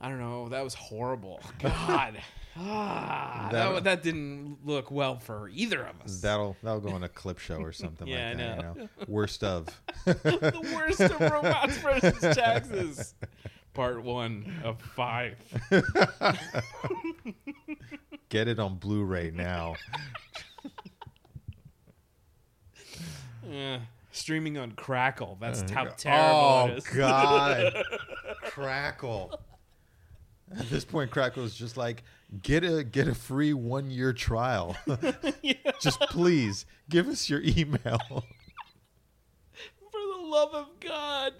[SPEAKER 2] I don't know. That was horrible. God. Ah, that,
[SPEAKER 1] That-
[SPEAKER 2] that didn't look well for either of us.
[SPEAKER 1] That'll that'll go on a clip show or something
[SPEAKER 2] Yeah,
[SPEAKER 1] like that.
[SPEAKER 2] know.
[SPEAKER 1] You know, worst of.
[SPEAKER 2] the worst of robots versus taxes. Part one of five.
[SPEAKER 1] Get it on Blu-ray now.
[SPEAKER 2] Eh, streaming on Crackle. That's how
[SPEAKER 1] oh
[SPEAKER 2] terrible it is.
[SPEAKER 1] Oh, God, Crackle. At this point, Crackle is just like get a get a free one year trial. Just please give us your email.
[SPEAKER 2] For the love of God.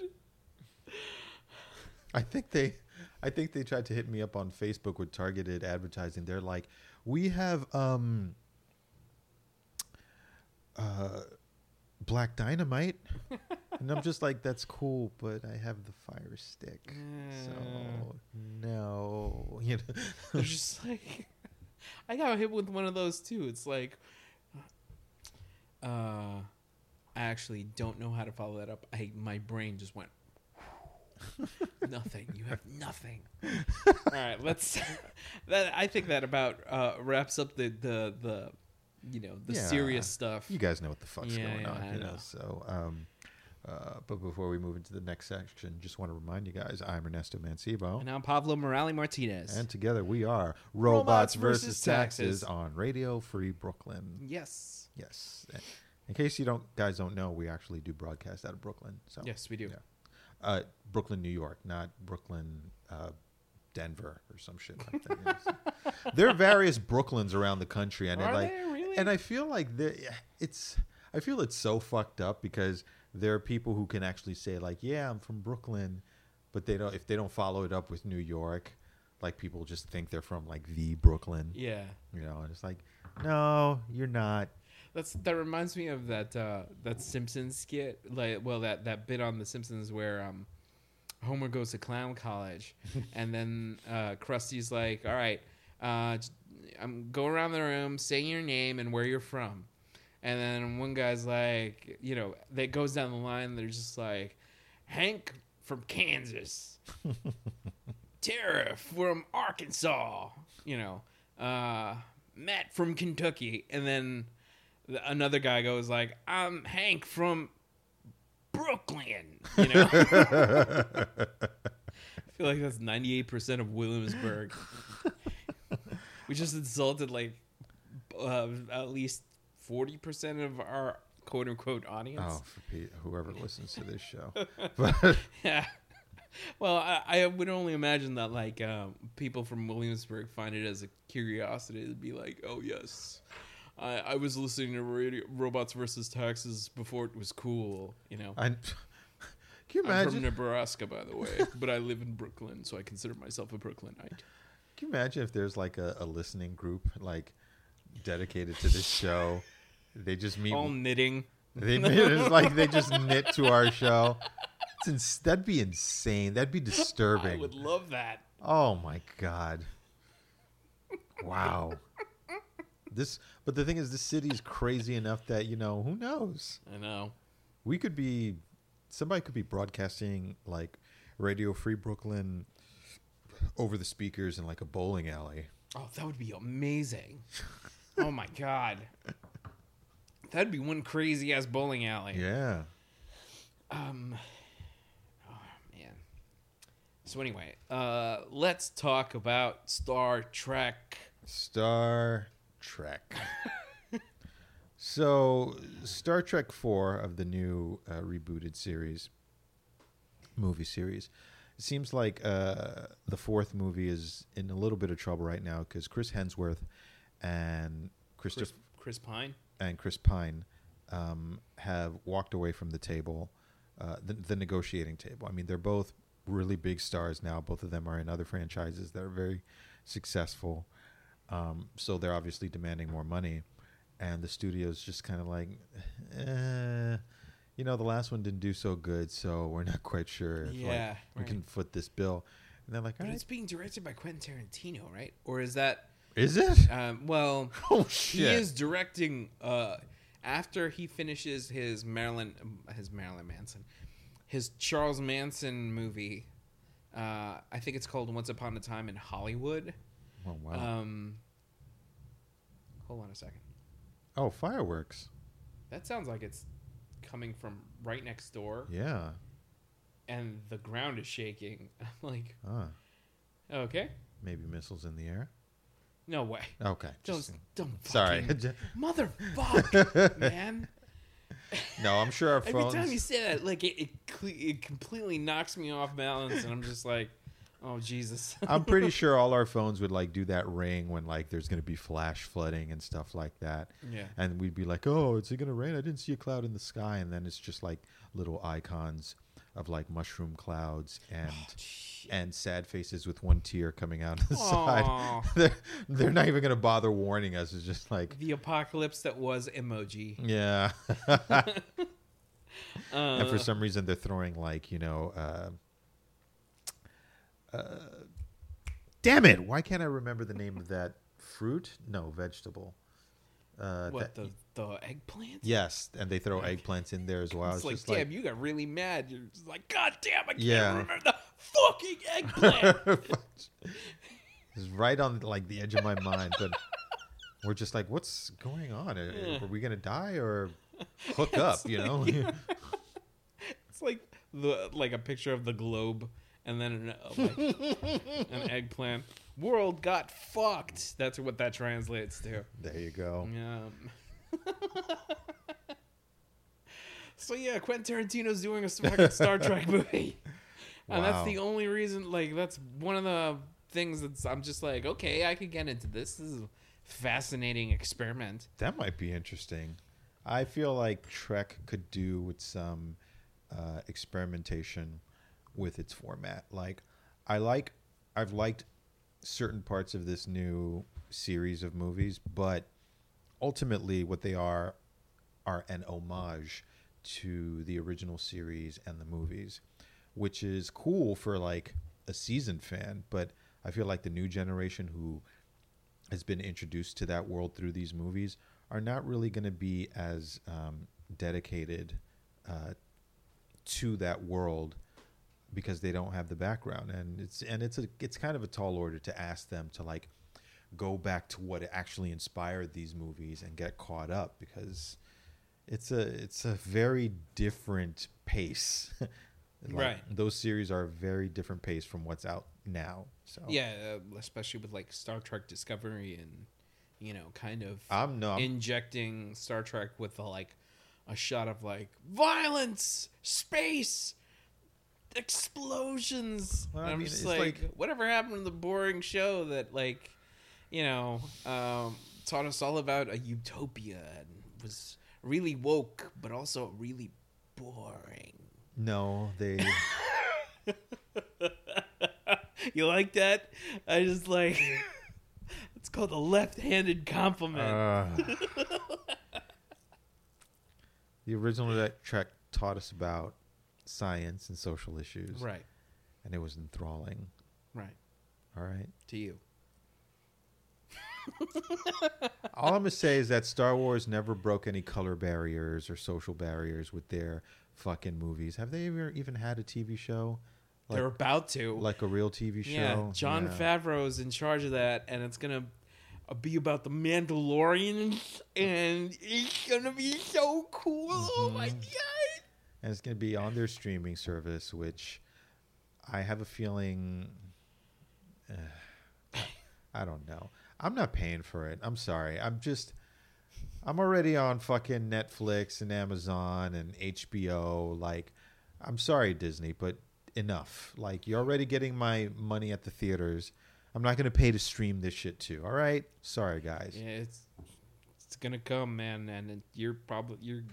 [SPEAKER 1] I think they, I think they tried to hit me up on Facebook with targeted advertising. They're like, we have um, uh, Black Dynamite, and I'm just like, that's cool, but I have the Fire Stick, so no, you know.
[SPEAKER 2] They're just like, I got hit with one of those too. It's like, uh, I actually don't know how to follow that up. I my brain just went. nothing. You have nothing. All right, let's. That I think that about uh, wraps up the the the, you know, the
[SPEAKER 1] Yeah.
[SPEAKER 2] serious stuff.
[SPEAKER 1] You guys know what the fuck's
[SPEAKER 2] Yeah,
[SPEAKER 1] going
[SPEAKER 2] yeah,
[SPEAKER 1] on,
[SPEAKER 2] I
[SPEAKER 1] you
[SPEAKER 2] know.
[SPEAKER 1] know. So, um, uh, but before we move into the next section, just want to remind you guys, I'm Ernesto Mancebo.
[SPEAKER 2] And I'm Pablo Morales Martinez.
[SPEAKER 1] And together we are
[SPEAKER 2] Robots
[SPEAKER 1] Robots,
[SPEAKER 2] versus
[SPEAKER 1] versus
[SPEAKER 2] Taxes.
[SPEAKER 1] Taxes on Radio Free Brooklyn.
[SPEAKER 2] yes,
[SPEAKER 1] Yes. In case you don't guys don't know, we actually do broadcast out of Brooklyn. So
[SPEAKER 2] yes, we do.
[SPEAKER 1] Uh, Brooklyn, New York, not Brooklyn, uh, Denver or some shit like that. you know, so- there are various Brooklyns around the country, and
[SPEAKER 2] Are
[SPEAKER 1] like,
[SPEAKER 2] really?
[SPEAKER 1] and I feel like it's I feel it's so fucked up because there are people who can actually say like, yeah, I'm from Brooklyn, but they don't if they don't follow it up with New York, like people just think they're from like the Brooklyn,
[SPEAKER 2] yeah.
[SPEAKER 1] you know, and it's like, no, you're not.
[SPEAKER 2] That's that reminds me of that uh, that Simpsons skit, like well that that bit on the Simpsons where um, Homer goes to clown college, and then uh, Krusty's like, "All right, uh, I'm go around the room, say your name and where you're from," and then one guy's like, you know, that goes down the line. They're just like, Hank from Kansas, Tara from Arkansas, you know, uh, Matt from Kentucky, and then the- another guy goes like, "I'm Hank from Brooklyn." You know, I feel like that's ninety eight percent of Williamsburg. we just insulted like uh, at least forty percent of our quote unquote audience.
[SPEAKER 1] Oh, for Pete, whoever listens to this show, but
[SPEAKER 2] Yeah. Well, I, I would only imagine that like um, people from Williamsburg find it as a curiosity to be like, "Oh yes, I, I was listening to radio, Robots versus Taxes before it was cool." You know,
[SPEAKER 1] I. Can you
[SPEAKER 2] I'm
[SPEAKER 1] imagine?
[SPEAKER 2] from Nebraska, by the way, but I live in Brooklyn, so I consider myself a Brooklynite.
[SPEAKER 1] Can you imagine if there's like a, a listening group like dedicated to this show? They just meet.
[SPEAKER 2] All knitting.
[SPEAKER 1] They it's like they just knit to our show. It's ins- that'd be insane. That'd be disturbing.
[SPEAKER 2] I would love that.
[SPEAKER 1] Oh my god! Wow. This, but the thing is, the city is crazy enough that you know who knows.
[SPEAKER 2] I know.
[SPEAKER 1] We could be, somebody could be broadcasting like Radio Free Brooklyn over the speakers in like a bowling alley.
[SPEAKER 2] Oh, that would be amazing. oh my god. That'd be one crazy ass bowling alley.
[SPEAKER 1] Yeah.
[SPEAKER 2] Um Oh man. So anyway, uh let's talk about Star Trek.
[SPEAKER 1] Star Trek. so, Star Trek 4 of the new uh, rebooted series, movie series, it seems like uh, the fourth movie is in a little bit of trouble right now because Chris Hemsworth and
[SPEAKER 2] Chris,
[SPEAKER 1] Christopher
[SPEAKER 2] Chris Pine.
[SPEAKER 1] and Chris Pine um, have walked away from the table, uh, the, the negotiating table. I mean, they're both really big stars now. Both of them are in other franchises that are very successful. Um, so they're obviously demanding more money. And the studio's just kind of like, eh, you know, the last one didn't do so good, so we're not quite sure if like,
[SPEAKER 2] Yeah,
[SPEAKER 1] we
[SPEAKER 2] right.
[SPEAKER 1] can foot this bill. And they're like,
[SPEAKER 2] But
[SPEAKER 1] right,
[SPEAKER 2] it's being directed by Quentin Tarantino, right? Or is that
[SPEAKER 1] is it?
[SPEAKER 2] um well
[SPEAKER 1] Oh
[SPEAKER 2] he is directing uh after he finishes his Marilyn his Marilyn Manson his Charles Manson movie uh I think it's called Once Upon a Time in Hollywood
[SPEAKER 1] oh wow!
[SPEAKER 2] um hold on a second
[SPEAKER 1] oh, fireworks!
[SPEAKER 2] that sounds like it's coming from right next door
[SPEAKER 1] Yeah.
[SPEAKER 2] and the ground is shaking I'm like
[SPEAKER 1] Ah,
[SPEAKER 2] okay
[SPEAKER 1] maybe missiles in the air.
[SPEAKER 2] no way
[SPEAKER 1] Okay.
[SPEAKER 2] don't
[SPEAKER 1] just-
[SPEAKER 2] don't
[SPEAKER 1] sorry.
[SPEAKER 2] fucking- motherfuck man
[SPEAKER 1] no, I'm sure our phones.
[SPEAKER 2] Every time you say that, like it, it, it completely knocks me off balance, and I'm just like, oh Jesus.
[SPEAKER 1] I'm pretty sure all our phones would like do that ring when like there's going to be flash flooding and stuff like that.
[SPEAKER 2] yeah.
[SPEAKER 1] And we'd be like, "Oh, is it going to rain? I didn't see a cloud in the sky." And then it's just like little icons of like mushroom clouds and and sad faces with one tear coming out of the side. They're, they're not even going to bother warning us. It's just like,
[SPEAKER 2] the apocalypse that was emoji.
[SPEAKER 1] yeah.
[SPEAKER 2] Uh,
[SPEAKER 1] and for some reason they're throwing like you know uh, uh, damn it why can't i remember the name of that fruit no vegetable uh,
[SPEAKER 2] what
[SPEAKER 1] that-
[SPEAKER 2] the the eggplant?
[SPEAKER 1] yes and they throw eggplants in there as well
[SPEAKER 2] It's
[SPEAKER 1] it's,
[SPEAKER 2] like, damn,
[SPEAKER 1] like
[SPEAKER 2] you got really mad. You're just like, God damn, I can't
[SPEAKER 1] Yeah.
[SPEAKER 2] remember the fucking eggplant.
[SPEAKER 1] it's right on like the edge of my mind but we're just like what's going on are,
[SPEAKER 2] Yeah.
[SPEAKER 1] are we gonna die or hook up you know
[SPEAKER 2] it's like the like a picture of the globe, and then an, like, an eggplant. World got fucked. That's what that translates to.
[SPEAKER 1] there you go
[SPEAKER 2] Yeah. so yeah, Quentin Tarantino's doing a fucking Star Trek movie, and that's the only reason. Like, that's one of the things that's I'm just like, okay, I could get into this. This is a fascinating experiment.
[SPEAKER 1] That might be interesting. I feel like Trek could do with some uh, experimentation with its format. Like, I like, I've liked certain parts of this new series of movies, but ultimately, what they are are an homage to the original series and the movies, which is cool for like a seasoned fan. But I feel like the new generation who has been introduced to that world through these movies are not really going to be as um, dedicated uh, to that world because they don't have the background. And it's and it's a it's kind of a tall order to ask them to like go back to what actually inspired these movies and get caught up because it's a it's a very different pace. Like,
[SPEAKER 2] Right.
[SPEAKER 1] those series are a very different pace from what's out now. So
[SPEAKER 2] Yeah, uh, especially with like Star Trek Discovery and you know, kind of
[SPEAKER 1] i'm no I'm-
[SPEAKER 2] injecting Star Trek with a, like a shot of like violence, space, explosions.
[SPEAKER 1] Well, I
[SPEAKER 2] I'm
[SPEAKER 1] mean,
[SPEAKER 2] just
[SPEAKER 1] it's
[SPEAKER 2] like,
[SPEAKER 1] like-
[SPEAKER 2] whatever happened to the boring show that like, you know, um, taught us all about a utopia and was really woke but also really boring.
[SPEAKER 1] no they
[SPEAKER 2] you like that? I just like it's called a left-handed compliment.
[SPEAKER 1] Uh, the original that Trek taught us about science and social issues,
[SPEAKER 2] right,
[SPEAKER 1] and it was enthralling.
[SPEAKER 2] right.
[SPEAKER 1] All right.
[SPEAKER 2] To you.
[SPEAKER 1] All I'm gonna say is that Star Wars never broke any color barriers or social barriers with their fucking movies. Have they ever even had a TV show
[SPEAKER 2] They're about to.
[SPEAKER 1] like a real TV show.
[SPEAKER 2] yeah, John
[SPEAKER 1] Yeah.
[SPEAKER 2] Favreau is in charge of that, and it's gonna uh, be about the Mandalorians, and it's gonna be so cool. Oh my
[SPEAKER 1] Mhm.
[SPEAKER 2] god!
[SPEAKER 1] And it's going to be on their streaming service, which I have a feeling. uh, I don't know. I'm not paying for it. I'm sorry. I'm just. I'm already on fucking Netflix and Amazon and HBO. Like, I'm sorry, Disney, but enough. Like, you're already getting my money at the theaters. I'm not going to pay to stream this shit too. All right? Sorry, guys.
[SPEAKER 2] Yeah, it's it's gonna come, man, and you're probably your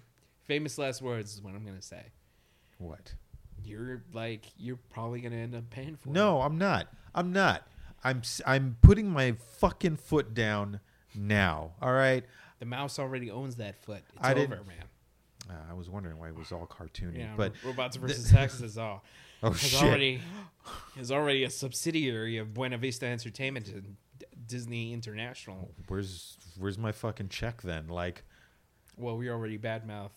[SPEAKER 2] famous last words is what I'm gonna say.
[SPEAKER 1] What?
[SPEAKER 2] You're like you're probably gonna end up paying for it.
[SPEAKER 1] No, I'm not. I'm not. I'm I'm putting my fucking foot down now. All right.
[SPEAKER 2] The mouse already owns that foot. It's
[SPEAKER 1] I
[SPEAKER 2] over,
[SPEAKER 1] didn't-
[SPEAKER 2] man.
[SPEAKER 1] Uh, I was wondering why it was all cartoony,
[SPEAKER 2] Yeah,
[SPEAKER 1] but
[SPEAKER 2] Robots versus Taxes all
[SPEAKER 1] oh
[SPEAKER 2] has
[SPEAKER 1] shit.
[SPEAKER 2] already is already a subsidiary of Buena Vista Entertainment and Disney International.
[SPEAKER 1] Where's where's my fucking check then? Like,
[SPEAKER 2] Well, we already badmouthed,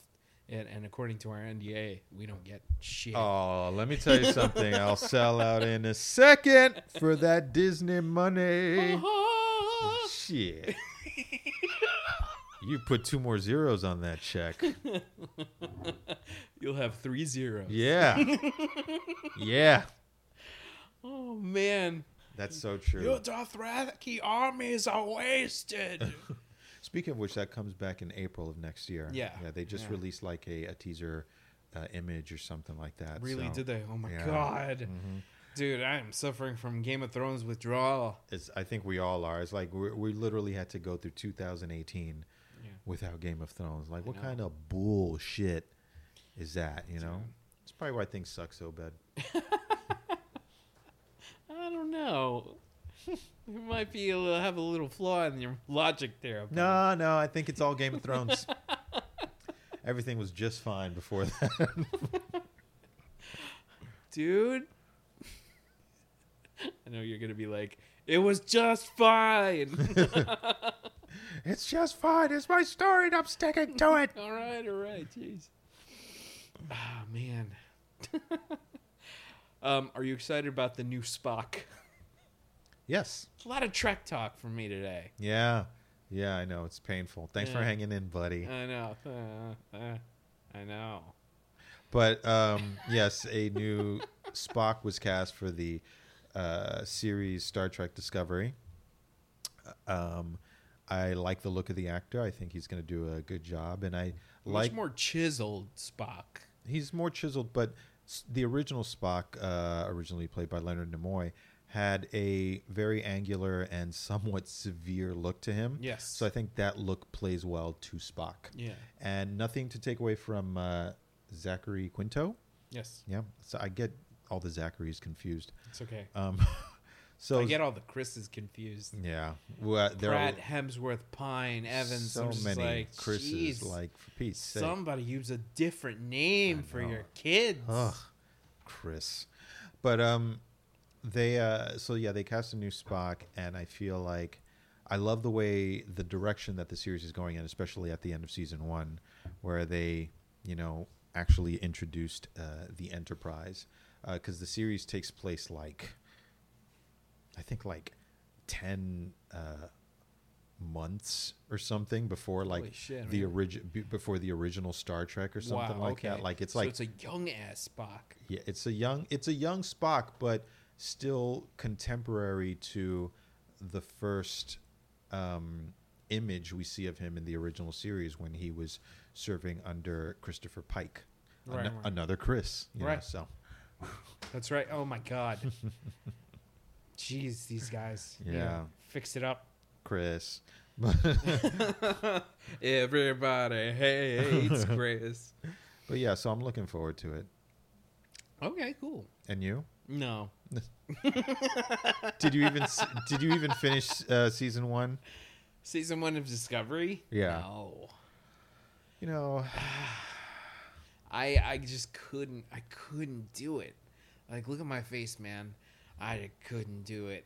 [SPEAKER 2] and, and according to our NDA, we don't get shit.
[SPEAKER 1] oh, let me tell you something. I'll sell out in a second for that Disney money. Uh-huh. shit. You put two more zeros on that check.
[SPEAKER 2] You'll have three zeros.
[SPEAKER 1] Yeah. yeah.
[SPEAKER 2] Oh man,
[SPEAKER 1] That's so true.
[SPEAKER 2] your Dothraki armies are wasted.
[SPEAKER 1] Speaking of which, that comes back in April of next year.
[SPEAKER 2] Yeah.
[SPEAKER 1] yeah. They just
[SPEAKER 2] Yeah.
[SPEAKER 1] released like a, a teaser uh, image or something like that.
[SPEAKER 2] really?
[SPEAKER 1] so
[SPEAKER 2] Did they? Oh my
[SPEAKER 1] yeah.
[SPEAKER 2] god,
[SPEAKER 1] mhm.
[SPEAKER 2] dude, I am suffering from Game of Thrones withdrawal.
[SPEAKER 1] It's. I think we all are. It's like we we literally had to go through 2018
[SPEAKER 2] Yeah.
[SPEAKER 1] without Game of Thrones. Like,
[SPEAKER 2] I
[SPEAKER 1] what
[SPEAKER 2] know.
[SPEAKER 1] kind of bullshit is that? You know, it's probably why things suck so bad.
[SPEAKER 2] I don't know. it might be a little, have a little flaw in your logic there.
[SPEAKER 1] No, no, I think it's all Game of Thrones. Everything was just fine before that.
[SPEAKER 2] dude. I know you're gonna be like, it was just fine.
[SPEAKER 1] it's just fine. It's my story, and I'm sticking to it.
[SPEAKER 2] all right, all right, jeez. Ah man. um, are you excited about the new Spock?
[SPEAKER 1] Yes.
[SPEAKER 2] A lot of Trek talk from me today.
[SPEAKER 1] Yeah. Yeah, I know. It's painful. Thanks for hanging in, buddy.
[SPEAKER 2] I know. Uh, uh, I know.
[SPEAKER 1] But um, yes, a new Spock was cast for the uh, series Star Trek Discovery. Um, I like the look of the actor. I think he's going to do a good job, and I like
[SPEAKER 2] Much more chiseled Spock.
[SPEAKER 1] he's more chiseled. But the original Spock, uh, originally played by Leonard Nimoy, had a very angular and somewhat severe look to him.
[SPEAKER 2] Yes.
[SPEAKER 1] So I think that look plays well to Spock.
[SPEAKER 2] Yeah.
[SPEAKER 1] And nothing to take away from uh, Zachary Quinto.
[SPEAKER 2] Yes.
[SPEAKER 1] Yeah. So I get all the Zacharys confused.
[SPEAKER 2] It's okay.
[SPEAKER 1] Um, so
[SPEAKER 2] I get all the Chris's confused.
[SPEAKER 1] yeah, well, there
[SPEAKER 2] Pratt,
[SPEAKER 1] are
[SPEAKER 2] Hemsworth, Pine, Evans.
[SPEAKER 1] so many
[SPEAKER 2] like,
[SPEAKER 1] Chris's.
[SPEAKER 2] "Jeez,
[SPEAKER 1] Like for sake,
[SPEAKER 2] somebody use a different name for your kids.
[SPEAKER 1] Ugh, Chris. But um, they uh, so yeah, they cast a new Spock, and I feel like I love the way the direction that the series is going in, especially at the end of season one, where they you know actually introduced uh, the Enterprise, because the series takes place like I think like ten uh, months or something before like
[SPEAKER 2] shit,
[SPEAKER 1] the origin before the original Star Trek or something
[SPEAKER 2] Wow,
[SPEAKER 1] like that. Like it's
[SPEAKER 2] So
[SPEAKER 1] like
[SPEAKER 2] it's a young ass Spock.
[SPEAKER 1] yeah, it's a young it's a young Spock, but still contemporary to the first um, image we see of him in the original series when he was serving under Christopher Pike, Ano-
[SPEAKER 2] Right, right.
[SPEAKER 1] another Chris. You know,
[SPEAKER 2] Right.
[SPEAKER 1] so
[SPEAKER 2] That's right. Oh my god. Jeez, these guys. you know,
[SPEAKER 1] Yeah.
[SPEAKER 2] fix it up.
[SPEAKER 1] Chris.
[SPEAKER 2] Everybody hates Chris.
[SPEAKER 1] But yeah, so I'm looking forward to it.
[SPEAKER 2] Okay, cool.
[SPEAKER 1] And you?
[SPEAKER 2] No.
[SPEAKER 1] Did you even did you even finish uh, season one?
[SPEAKER 2] Season one of Discovery?
[SPEAKER 1] Yeah.
[SPEAKER 2] No.
[SPEAKER 1] You know,
[SPEAKER 2] I I just couldn't I couldn't do it. Like look at my face, man. I couldn't do it.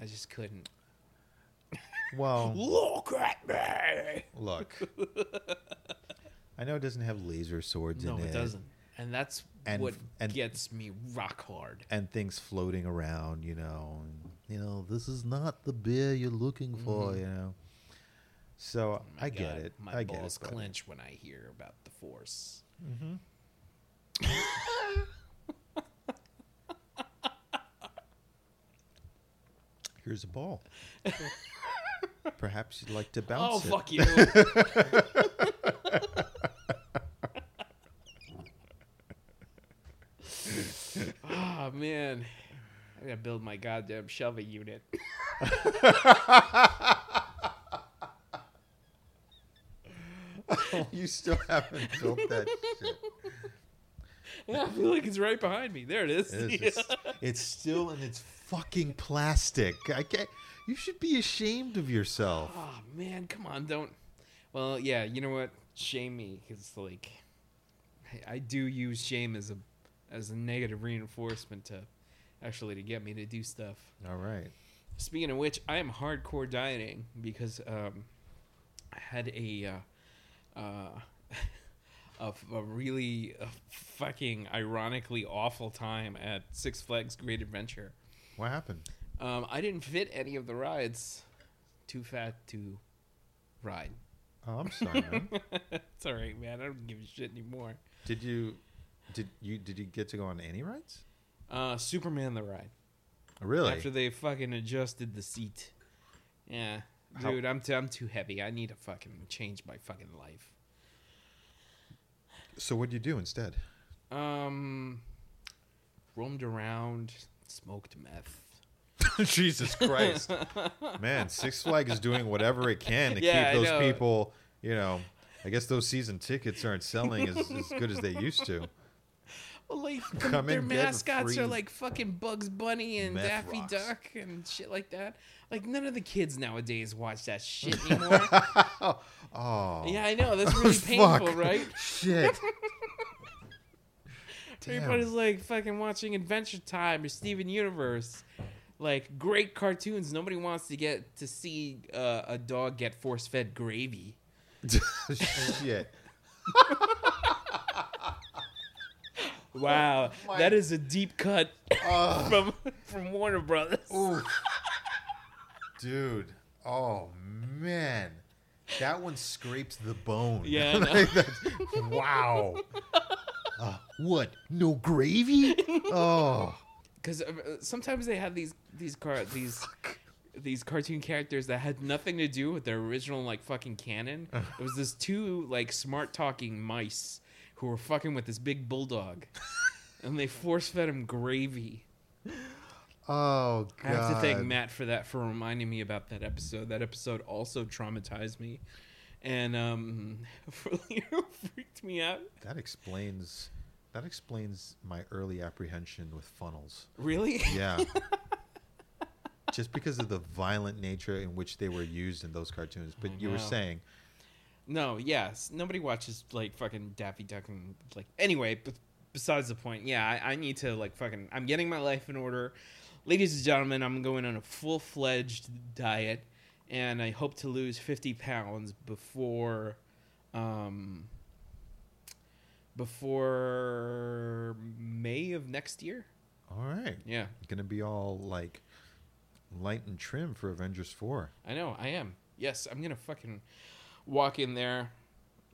[SPEAKER 2] I just couldn't.
[SPEAKER 1] well,
[SPEAKER 2] Look at me.
[SPEAKER 1] look. I know it doesn't have laser swords
[SPEAKER 2] No,
[SPEAKER 1] in it.
[SPEAKER 2] No, it doesn't. And that's
[SPEAKER 1] And-
[SPEAKER 2] what
[SPEAKER 1] and-
[SPEAKER 2] gets me rock hard.
[SPEAKER 1] and things floating around, you know, and, you know, this is not the beer you're looking for,
[SPEAKER 2] Mhm.
[SPEAKER 1] you know. So
[SPEAKER 2] Oh
[SPEAKER 1] I get it.
[SPEAKER 2] My
[SPEAKER 1] I get
[SPEAKER 2] balls
[SPEAKER 1] it.
[SPEAKER 2] clench when I hear about the Force.
[SPEAKER 1] Here's a ball. Perhaps you'd like to
[SPEAKER 2] Oh
[SPEAKER 1] bounce it.
[SPEAKER 2] Oh, fuck you! man, I gotta build my goddamn shelving unit.
[SPEAKER 1] you still haven't built that shit.
[SPEAKER 2] Yeah, I feel like it's right behind me. There it is.
[SPEAKER 1] It's, it's, it's still in its fucking plastic. I can't. You should be ashamed of yourself.
[SPEAKER 2] Oh man, come on, don't. Well, yeah, you know what? Shame me, because like, I, I do use shame as a as a negative reinforcement to actually to get me to do stuff.
[SPEAKER 1] All right.
[SPEAKER 2] Speaking of which, I am hardcore dieting because um, I had a uh, uh, a, a really uh fucking ironically awful time at Six Flags Great Adventure.
[SPEAKER 1] What happened?
[SPEAKER 2] Um, I didn't fit any of the rides. Too fat to ride.
[SPEAKER 1] Oh, I'm sorry, man.
[SPEAKER 2] it's all right, man. I don't give a shit anymore.
[SPEAKER 1] did you? Did you? Did you get to go on any rides?
[SPEAKER 2] Uh, Superman the ride.
[SPEAKER 1] Really?
[SPEAKER 2] After they fucking adjusted the seat. Yeah,
[SPEAKER 1] How-
[SPEAKER 2] dude, I'm t- I'm too heavy. I need to fucking change my fucking life.
[SPEAKER 1] so what'd you do instead?
[SPEAKER 2] Um, roamed around, smoked meth.
[SPEAKER 1] Jesus Christ, man! Six Flags is doing whatever it can to
[SPEAKER 2] Yeah, I
[SPEAKER 1] keep those
[SPEAKER 2] know.
[SPEAKER 1] people. You know, I guess those season tickets aren't selling as, as good as they used to.
[SPEAKER 2] Like
[SPEAKER 1] Come
[SPEAKER 2] their
[SPEAKER 1] and get
[SPEAKER 2] mascots
[SPEAKER 1] free
[SPEAKER 2] are like fucking Bugs Bunny and
[SPEAKER 1] meth
[SPEAKER 2] Daffy
[SPEAKER 1] rocks.
[SPEAKER 2] Duck and shit like that. Like none of the kids nowadays watch that shit anymore.
[SPEAKER 1] oh,
[SPEAKER 2] yeah, I know that's really
[SPEAKER 1] Fuck.
[SPEAKER 2] painful, right?
[SPEAKER 1] Shit. Damn.
[SPEAKER 2] Everybody's like fucking watching Adventure Time or Steven Universe. Like great cartoons. Nobody wants to get to see uh, a dog get force fed gravy.
[SPEAKER 1] Shit.
[SPEAKER 2] Wow, that is a deep cut
[SPEAKER 1] Oh,
[SPEAKER 2] from from Warner Brothers.
[SPEAKER 1] Dude. Oh man. That one scrapes the bone.
[SPEAKER 2] Yeah.
[SPEAKER 1] Like, wow. Uh, what? No gravy? Oh.
[SPEAKER 2] Because uh, sometimes they have these these car these these cartoon characters that had nothing to do with their original like fucking canon. It was this two like smart talking mice who were fucking with this big bulldog, and they force fed him gravy.
[SPEAKER 1] Oh god.
[SPEAKER 2] I have to thank Matt for that for reminding me about that episode. That episode also traumatized me, and um, freaked me out.
[SPEAKER 1] That explains that explains my early apprehension with funnels.
[SPEAKER 2] Really?
[SPEAKER 1] Yeah. Just because of the violent nature in which they were used in those cartoons. But
[SPEAKER 2] I
[SPEAKER 1] you were saying
[SPEAKER 2] No, yes. Nobody watches like fucking Daffy Duck and like anyway, b- besides the point. Yeah, I, I need to like fucking I'm getting my life in order. Ladies and gentlemen, I'm going on a full fledged diet and I hope to lose fifty pounds before um before May of next year.
[SPEAKER 1] All right.
[SPEAKER 2] Yeah.
[SPEAKER 1] Gonna be all like light and trim for Avengers 4.
[SPEAKER 2] I know, I am. Yes, I'm gonna fucking walk in there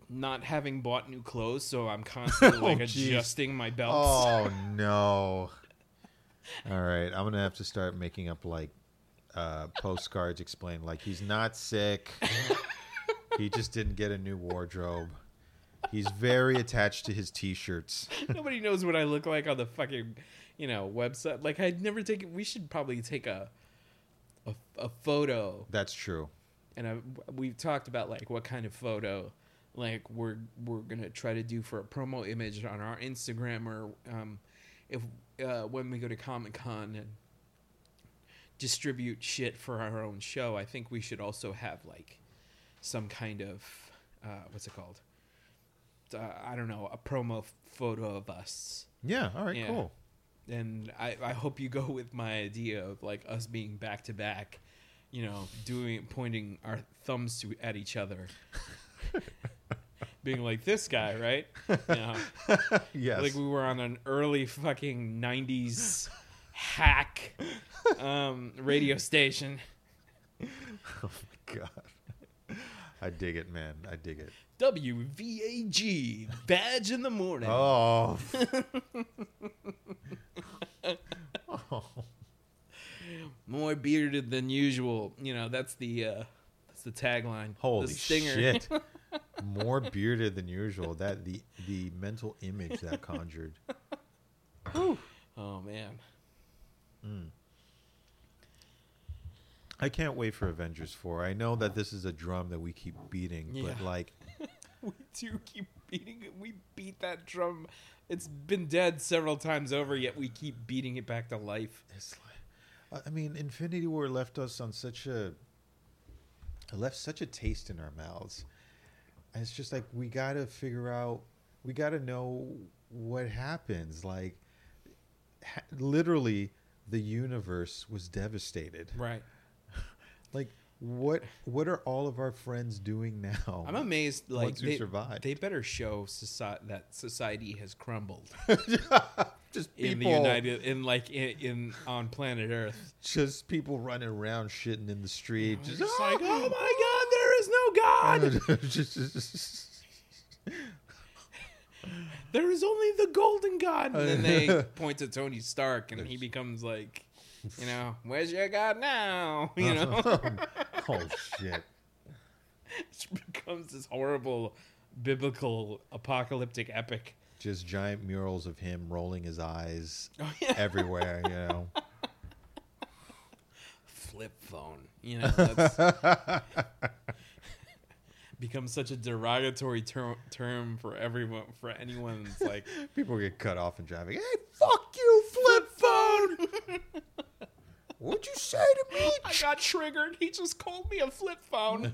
[SPEAKER 2] not having bought new clothes, so I'm constantly like
[SPEAKER 1] Oh,
[SPEAKER 2] adjusting my belts.
[SPEAKER 1] Oh no. All right. I'm gonna have to start making up like uh postcards explain like he's not sick. he just didn't get a new wardrobe. He's very attached to his t-shirts.
[SPEAKER 2] Nobody knows what I look like on the fucking, you know, website. Like I'd never take. We should probably take a, a, a photo,
[SPEAKER 1] That's true.
[SPEAKER 2] And I, we've talked about like what kind of photo, like we're we're gonna try to do for a promo image on our Instagram or um, if uh, when we go to Comic Con and distribute shit for our own show. I think we should also have like some kind of uh, what's it called? Uh, I don't know, a promo photo of us.
[SPEAKER 1] Yeah, all right,
[SPEAKER 2] Yeah.
[SPEAKER 1] cool.
[SPEAKER 2] and I, I hope you go with my idea of like us being back to back, you know, doing pointing our thumbs to at each other. being like this guy, right? You know,
[SPEAKER 1] yes.
[SPEAKER 2] like we were on an early fucking '90s hack um, radio station.
[SPEAKER 1] oh my god. I dig it, man. I dig it.
[SPEAKER 2] WVAG badge in the morning.
[SPEAKER 1] Oh. oh.
[SPEAKER 2] More bearded than usual. You know, that's the uh that's the tagline.
[SPEAKER 1] Holy
[SPEAKER 2] the stinger.
[SPEAKER 1] shit. More bearded than usual. That the the mental image that conjured.
[SPEAKER 2] Oh man.
[SPEAKER 1] I can't wait for Avengers 4. I know that this is a drum that we keep beating, but like
[SPEAKER 2] We do keep beating it. We beat that drum. It's been dead several times over, yet we keep beating it back to life.
[SPEAKER 1] it's like I mean Infinity War left us on such a left such a taste in our mouths. And it's just like we got to figure out we got to know what happens like ha- literally the universe was devastated.
[SPEAKER 2] Right.
[SPEAKER 1] Like what what are all of our friends doing now?
[SPEAKER 2] I'm amazed. Like they,
[SPEAKER 1] survived.
[SPEAKER 2] they better show society that society has crumbled
[SPEAKER 1] just
[SPEAKER 2] in the United, in like in, in on planet Earth.
[SPEAKER 1] just people running around shitting in the street
[SPEAKER 2] Just
[SPEAKER 1] just
[SPEAKER 2] like, ah! oh my God, there is no God.
[SPEAKER 1] Just- just-
[SPEAKER 2] There is only the golden God. And then they point to Tony Stark, and he becomes like, you know, where's your God now? You know,
[SPEAKER 1] oh shit
[SPEAKER 2] it becomes this horrible biblical apocalyptic epic.
[SPEAKER 1] Just giant murals of him rolling his eyes
[SPEAKER 2] Oh yeah,
[SPEAKER 1] everywhere you know
[SPEAKER 2] flip phone. You know, that's becomes such a derogatory ter- term for everyone, for anyone. It's like
[SPEAKER 1] people get cut off in traffic hey fuck you flip phone what'd you say to me
[SPEAKER 2] I got triggered. He just called me a flip phone.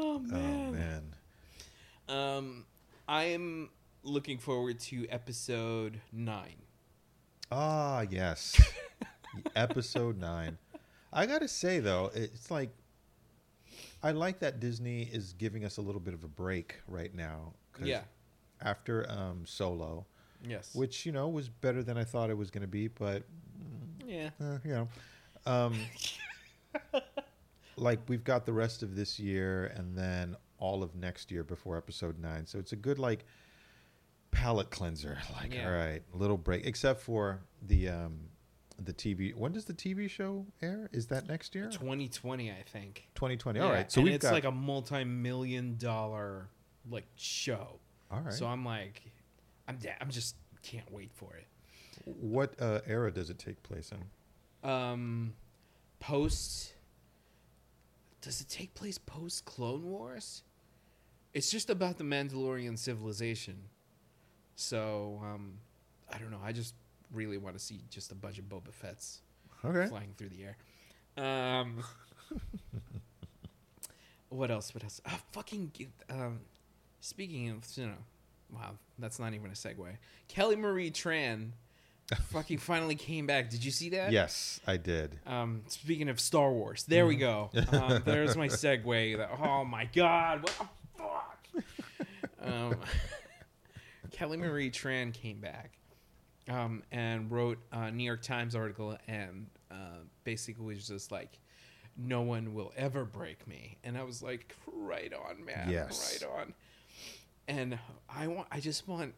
[SPEAKER 2] Oh
[SPEAKER 1] oh
[SPEAKER 2] man.
[SPEAKER 1] man
[SPEAKER 2] Um, I am looking forward to episode nine.
[SPEAKER 1] Ah, yes. Episode 9. I got to say, though, it's like, I like that Disney is giving us a little bit of a break right now.
[SPEAKER 2] Yeah.
[SPEAKER 1] After um, Solo,
[SPEAKER 2] Yes.
[SPEAKER 1] which, you know, was better than I thought it was going to be, but,
[SPEAKER 2] yeah.
[SPEAKER 1] uh, you know. Um, like, we've got the rest of this year and then all of next year before episode 9. So it's a good, like, palate cleanser. Like,
[SPEAKER 2] Yeah.
[SPEAKER 1] all right, little break, except for the um, the TV. When does the TV show air? Is that next year?
[SPEAKER 2] 2020, I think.
[SPEAKER 1] 2020.
[SPEAKER 2] Yeah,
[SPEAKER 1] All right, so
[SPEAKER 2] and
[SPEAKER 1] we've
[SPEAKER 2] it's
[SPEAKER 1] got.
[SPEAKER 2] like a multi-million dollar like show.
[SPEAKER 1] all right.
[SPEAKER 2] So I'm like, I'm da- I'm just can't wait for it.
[SPEAKER 1] what uh, era does it take place in?
[SPEAKER 2] Um, post. Does it take place post Clone Wars? It's just about the Mandalorian civilization. So um, I don't know. I just really want to see just a bunch of Boba Fett's
[SPEAKER 1] Okay.
[SPEAKER 2] flying through the air. Um, what else? What else? Ah, fucking. Um, speaking of, you know, wow, that's not even a segue. Kelly Marie Tran, fucking finally came back. Did you see that?
[SPEAKER 1] Yes, I did.
[SPEAKER 2] Um, speaking of Star Wars, there we go. Um, there's my segue. That, oh my god, what the fuck? um, Kelly Marie Tran came back um, and wrote a New York Times article and uh, basically was just like, "No one will ever break me," and I was like, "Right on, man.
[SPEAKER 1] Yes.
[SPEAKER 2] Right on." And I want, I just want.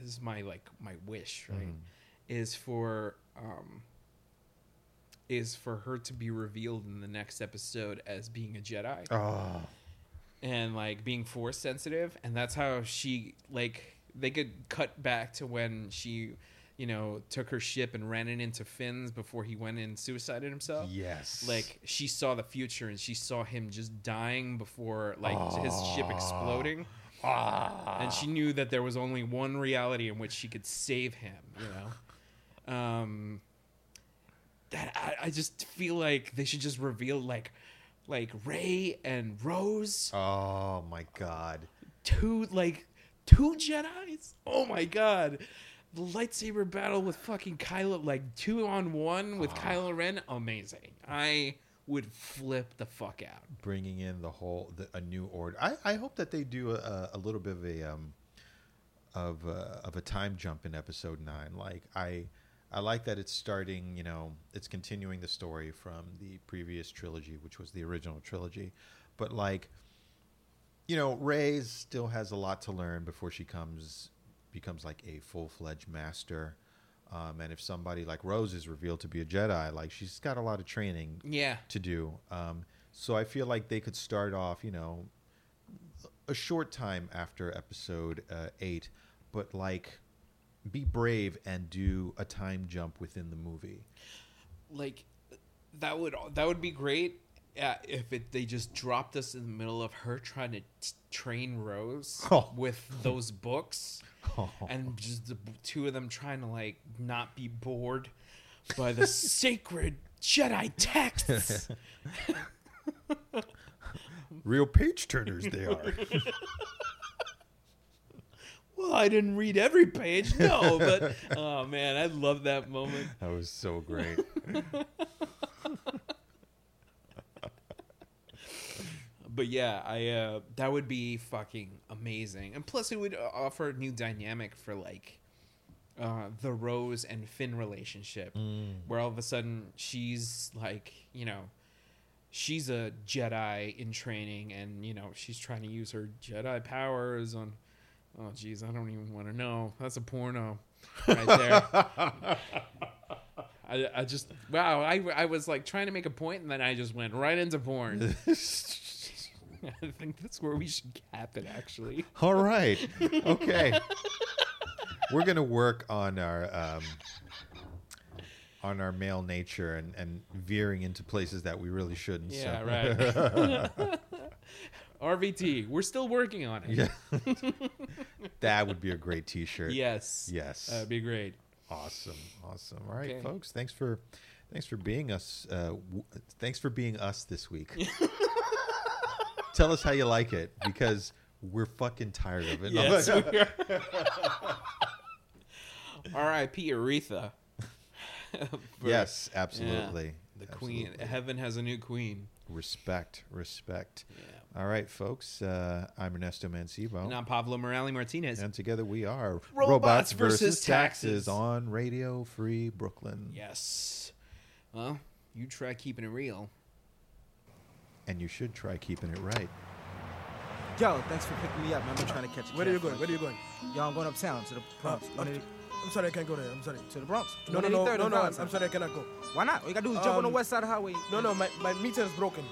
[SPEAKER 2] This is my like my wish, right?
[SPEAKER 1] Mhm.
[SPEAKER 2] Is for um, is for her to be revealed in the next episode as being a Jedi.
[SPEAKER 1] Oh,
[SPEAKER 2] and like being force sensitive. And that's how she like they could cut back to when she you know took her ship and ran it into Finn's before he went and suicided himself.
[SPEAKER 1] Yes.
[SPEAKER 2] like she saw the future and she saw him just dying before like his ship
[SPEAKER 1] Ah.
[SPEAKER 2] exploding.
[SPEAKER 1] Ah,
[SPEAKER 2] and she knew that there was only one reality in which she could save him you know um that I, I just feel like they should just reveal like like rey and rose
[SPEAKER 1] Oh my God.
[SPEAKER 2] two like two jedis oh my god the lightsaber battle with fucking kylo like two on one with kylo ren amazing i would flip the fuck out.
[SPEAKER 1] bringing in the whole the, a new order. I, I hope that they do a, a little bit of a um, of a, of a time jump in episode nine. Like I I like that it's starting. You know, it's continuing the story from the previous trilogy, which was the original trilogy. But like, you know, Rey still has a lot to learn before she comes becomes like a full fledged master. Um, and if somebody like Rose is revealed to be a Jedi, like she's got a lot of training
[SPEAKER 2] Yeah.
[SPEAKER 1] to do. Um, so I feel like they could start off, you know, a short time after episode uh, eight, but like be brave and do a time jump within the movie.
[SPEAKER 2] like that would that would be great uh, if it, they just dropped us in the middle of her trying to t- train Rose
[SPEAKER 1] Oh.
[SPEAKER 2] with those books, and just the two of them trying to like not be bored by the sacred Jedi texts.
[SPEAKER 1] Real page turners they are.
[SPEAKER 2] Well, I didn't read every page, no, but oh man, I love that moment.
[SPEAKER 1] that was so great.
[SPEAKER 2] But yeah, I uh, that would be fucking amazing, and plus it would uh, offer a new dynamic for like uh, the Rose and Finn relationship, where all of a sudden she's like, you know, she's a Jedi in training, and you know she's trying to use her Jedi powers on. Oh geez, I don't even want to know. That's a porno, right there. I, I just wow. I I was like trying to make a point, and then I just went right into porn. I think that's where we should cap it, actually.
[SPEAKER 1] All right. Okay. We're gonna work on our um, on our male nature and, and veering into places that we really shouldn't.
[SPEAKER 2] Yeah,
[SPEAKER 1] so.
[SPEAKER 2] right. RVT, we're still working on it.
[SPEAKER 1] Yeah. that would be a great T-shirt.
[SPEAKER 2] Yes.
[SPEAKER 1] Yes.
[SPEAKER 2] That'd be great.
[SPEAKER 1] Awesome. Awesome. All right,
[SPEAKER 2] Okay.
[SPEAKER 1] folks. Thanks for thanks for being us. Uh, w- thanks for being us this week. Tell us how you like it because we're fucking tired of it.
[SPEAKER 2] Yes. we are. R.I.P. Aretha.
[SPEAKER 1] Yes, absolutely.
[SPEAKER 2] The queen. Heaven has a new queen.
[SPEAKER 1] Respect. Respect.
[SPEAKER 2] Yeah.
[SPEAKER 1] All right, folks. Uh, I'm Ernesto Mancebo.
[SPEAKER 2] And I'm Pablo Morales Martinez.
[SPEAKER 1] and together we are
[SPEAKER 2] Robots versus
[SPEAKER 1] Taxes
[SPEAKER 2] Taxes.
[SPEAKER 1] on Radio Free Brooklyn.
[SPEAKER 2] Yes. Well, you try keeping it real.
[SPEAKER 1] And you should try keeping it right.
[SPEAKER 3] Yo, thanks for picking me up, man. I'm trying to catch a
[SPEAKER 4] Where are you going? Where are you going?
[SPEAKER 3] Yo, I'm going uptown to the Bronx.
[SPEAKER 4] Uh,
[SPEAKER 3] One eighty-
[SPEAKER 4] I'm sorry, I can't go there. I'm sorry.
[SPEAKER 3] to the Bronx.
[SPEAKER 4] No, no, no,
[SPEAKER 3] 183rd
[SPEAKER 4] no, no. I'm, sorry, I cannot go.
[SPEAKER 3] Why not? All you gotta do is jump on the
[SPEAKER 4] Um,
[SPEAKER 3] west side of the highway.
[SPEAKER 4] No, no, my, my meter is broken.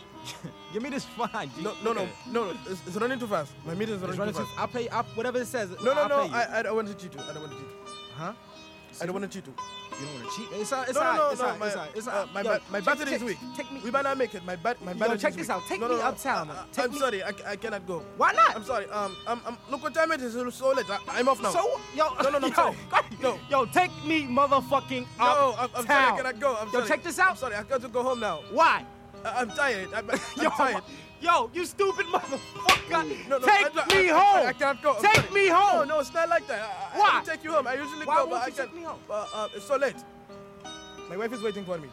[SPEAKER 3] Give me this fine. G.
[SPEAKER 4] No, no, no, no, no. It's, it's running too fast. My meter is
[SPEAKER 3] It's
[SPEAKER 4] running,
[SPEAKER 3] running
[SPEAKER 4] too
[SPEAKER 3] too,
[SPEAKER 4] fast.
[SPEAKER 3] I'll pay. I'll, whatever it says.
[SPEAKER 4] No, no,
[SPEAKER 3] I'll
[SPEAKER 4] no. I, I don't want to cheat you. I don't want to cheat you.
[SPEAKER 3] huh?
[SPEAKER 4] I don't want to cheat you.
[SPEAKER 3] You don't want to cheat? It's all. It's
[SPEAKER 4] No, no,
[SPEAKER 3] all.
[SPEAKER 4] no,
[SPEAKER 3] It's
[SPEAKER 4] no,
[SPEAKER 3] all.
[SPEAKER 4] my-
[SPEAKER 3] It's all. It's
[SPEAKER 4] uh, my
[SPEAKER 3] Yo,
[SPEAKER 4] ba- my
[SPEAKER 3] check-
[SPEAKER 4] battery is weak.
[SPEAKER 3] Take me.
[SPEAKER 4] We might not make it. My bat, my
[SPEAKER 3] Yo, check
[SPEAKER 4] is
[SPEAKER 3] this
[SPEAKER 4] weak.
[SPEAKER 3] out. Take
[SPEAKER 4] no,
[SPEAKER 3] me
[SPEAKER 4] no, no,
[SPEAKER 3] uptown.
[SPEAKER 4] I,
[SPEAKER 3] Take
[SPEAKER 4] I'm
[SPEAKER 3] me-
[SPEAKER 4] sorry. I, I cannot go.
[SPEAKER 3] Why not?
[SPEAKER 4] I'm sorry. Um, I'm, I'm, look what time it is. It's so late. I, I'm off now.
[SPEAKER 3] So yo,
[SPEAKER 4] No, no, no,
[SPEAKER 3] yo,
[SPEAKER 4] sorry. No.
[SPEAKER 3] yo, take me, motherfucking
[SPEAKER 4] no,
[SPEAKER 3] uptown.
[SPEAKER 4] I'm, I'm sorry. I cannot go. I'm
[SPEAKER 3] Yo,
[SPEAKER 4] sorry.
[SPEAKER 3] check this out.
[SPEAKER 4] I'm sorry. I got to go home now.
[SPEAKER 3] Why?
[SPEAKER 4] I, I'm tired. I, I'm
[SPEAKER 3] Yo,
[SPEAKER 4] tired.
[SPEAKER 3] Yo, you stupid motherfucker!
[SPEAKER 4] No, no,
[SPEAKER 3] take
[SPEAKER 4] I- I-
[SPEAKER 3] me
[SPEAKER 4] I-
[SPEAKER 3] home.
[SPEAKER 4] I can't go.
[SPEAKER 3] Take
[SPEAKER 4] sorry.
[SPEAKER 3] me home.
[SPEAKER 4] No, no, it's not like that. I, I,
[SPEAKER 3] Why?
[SPEAKER 4] I take you home. I usually
[SPEAKER 3] Why
[SPEAKER 4] go,
[SPEAKER 3] won't
[SPEAKER 4] but I
[SPEAKER 3] you take
[SPEAKER 4] can't.
[SPEAKER 3] me home?
[SPEAKER 4] Uh, uh, it's so late. My wife is waiting for me.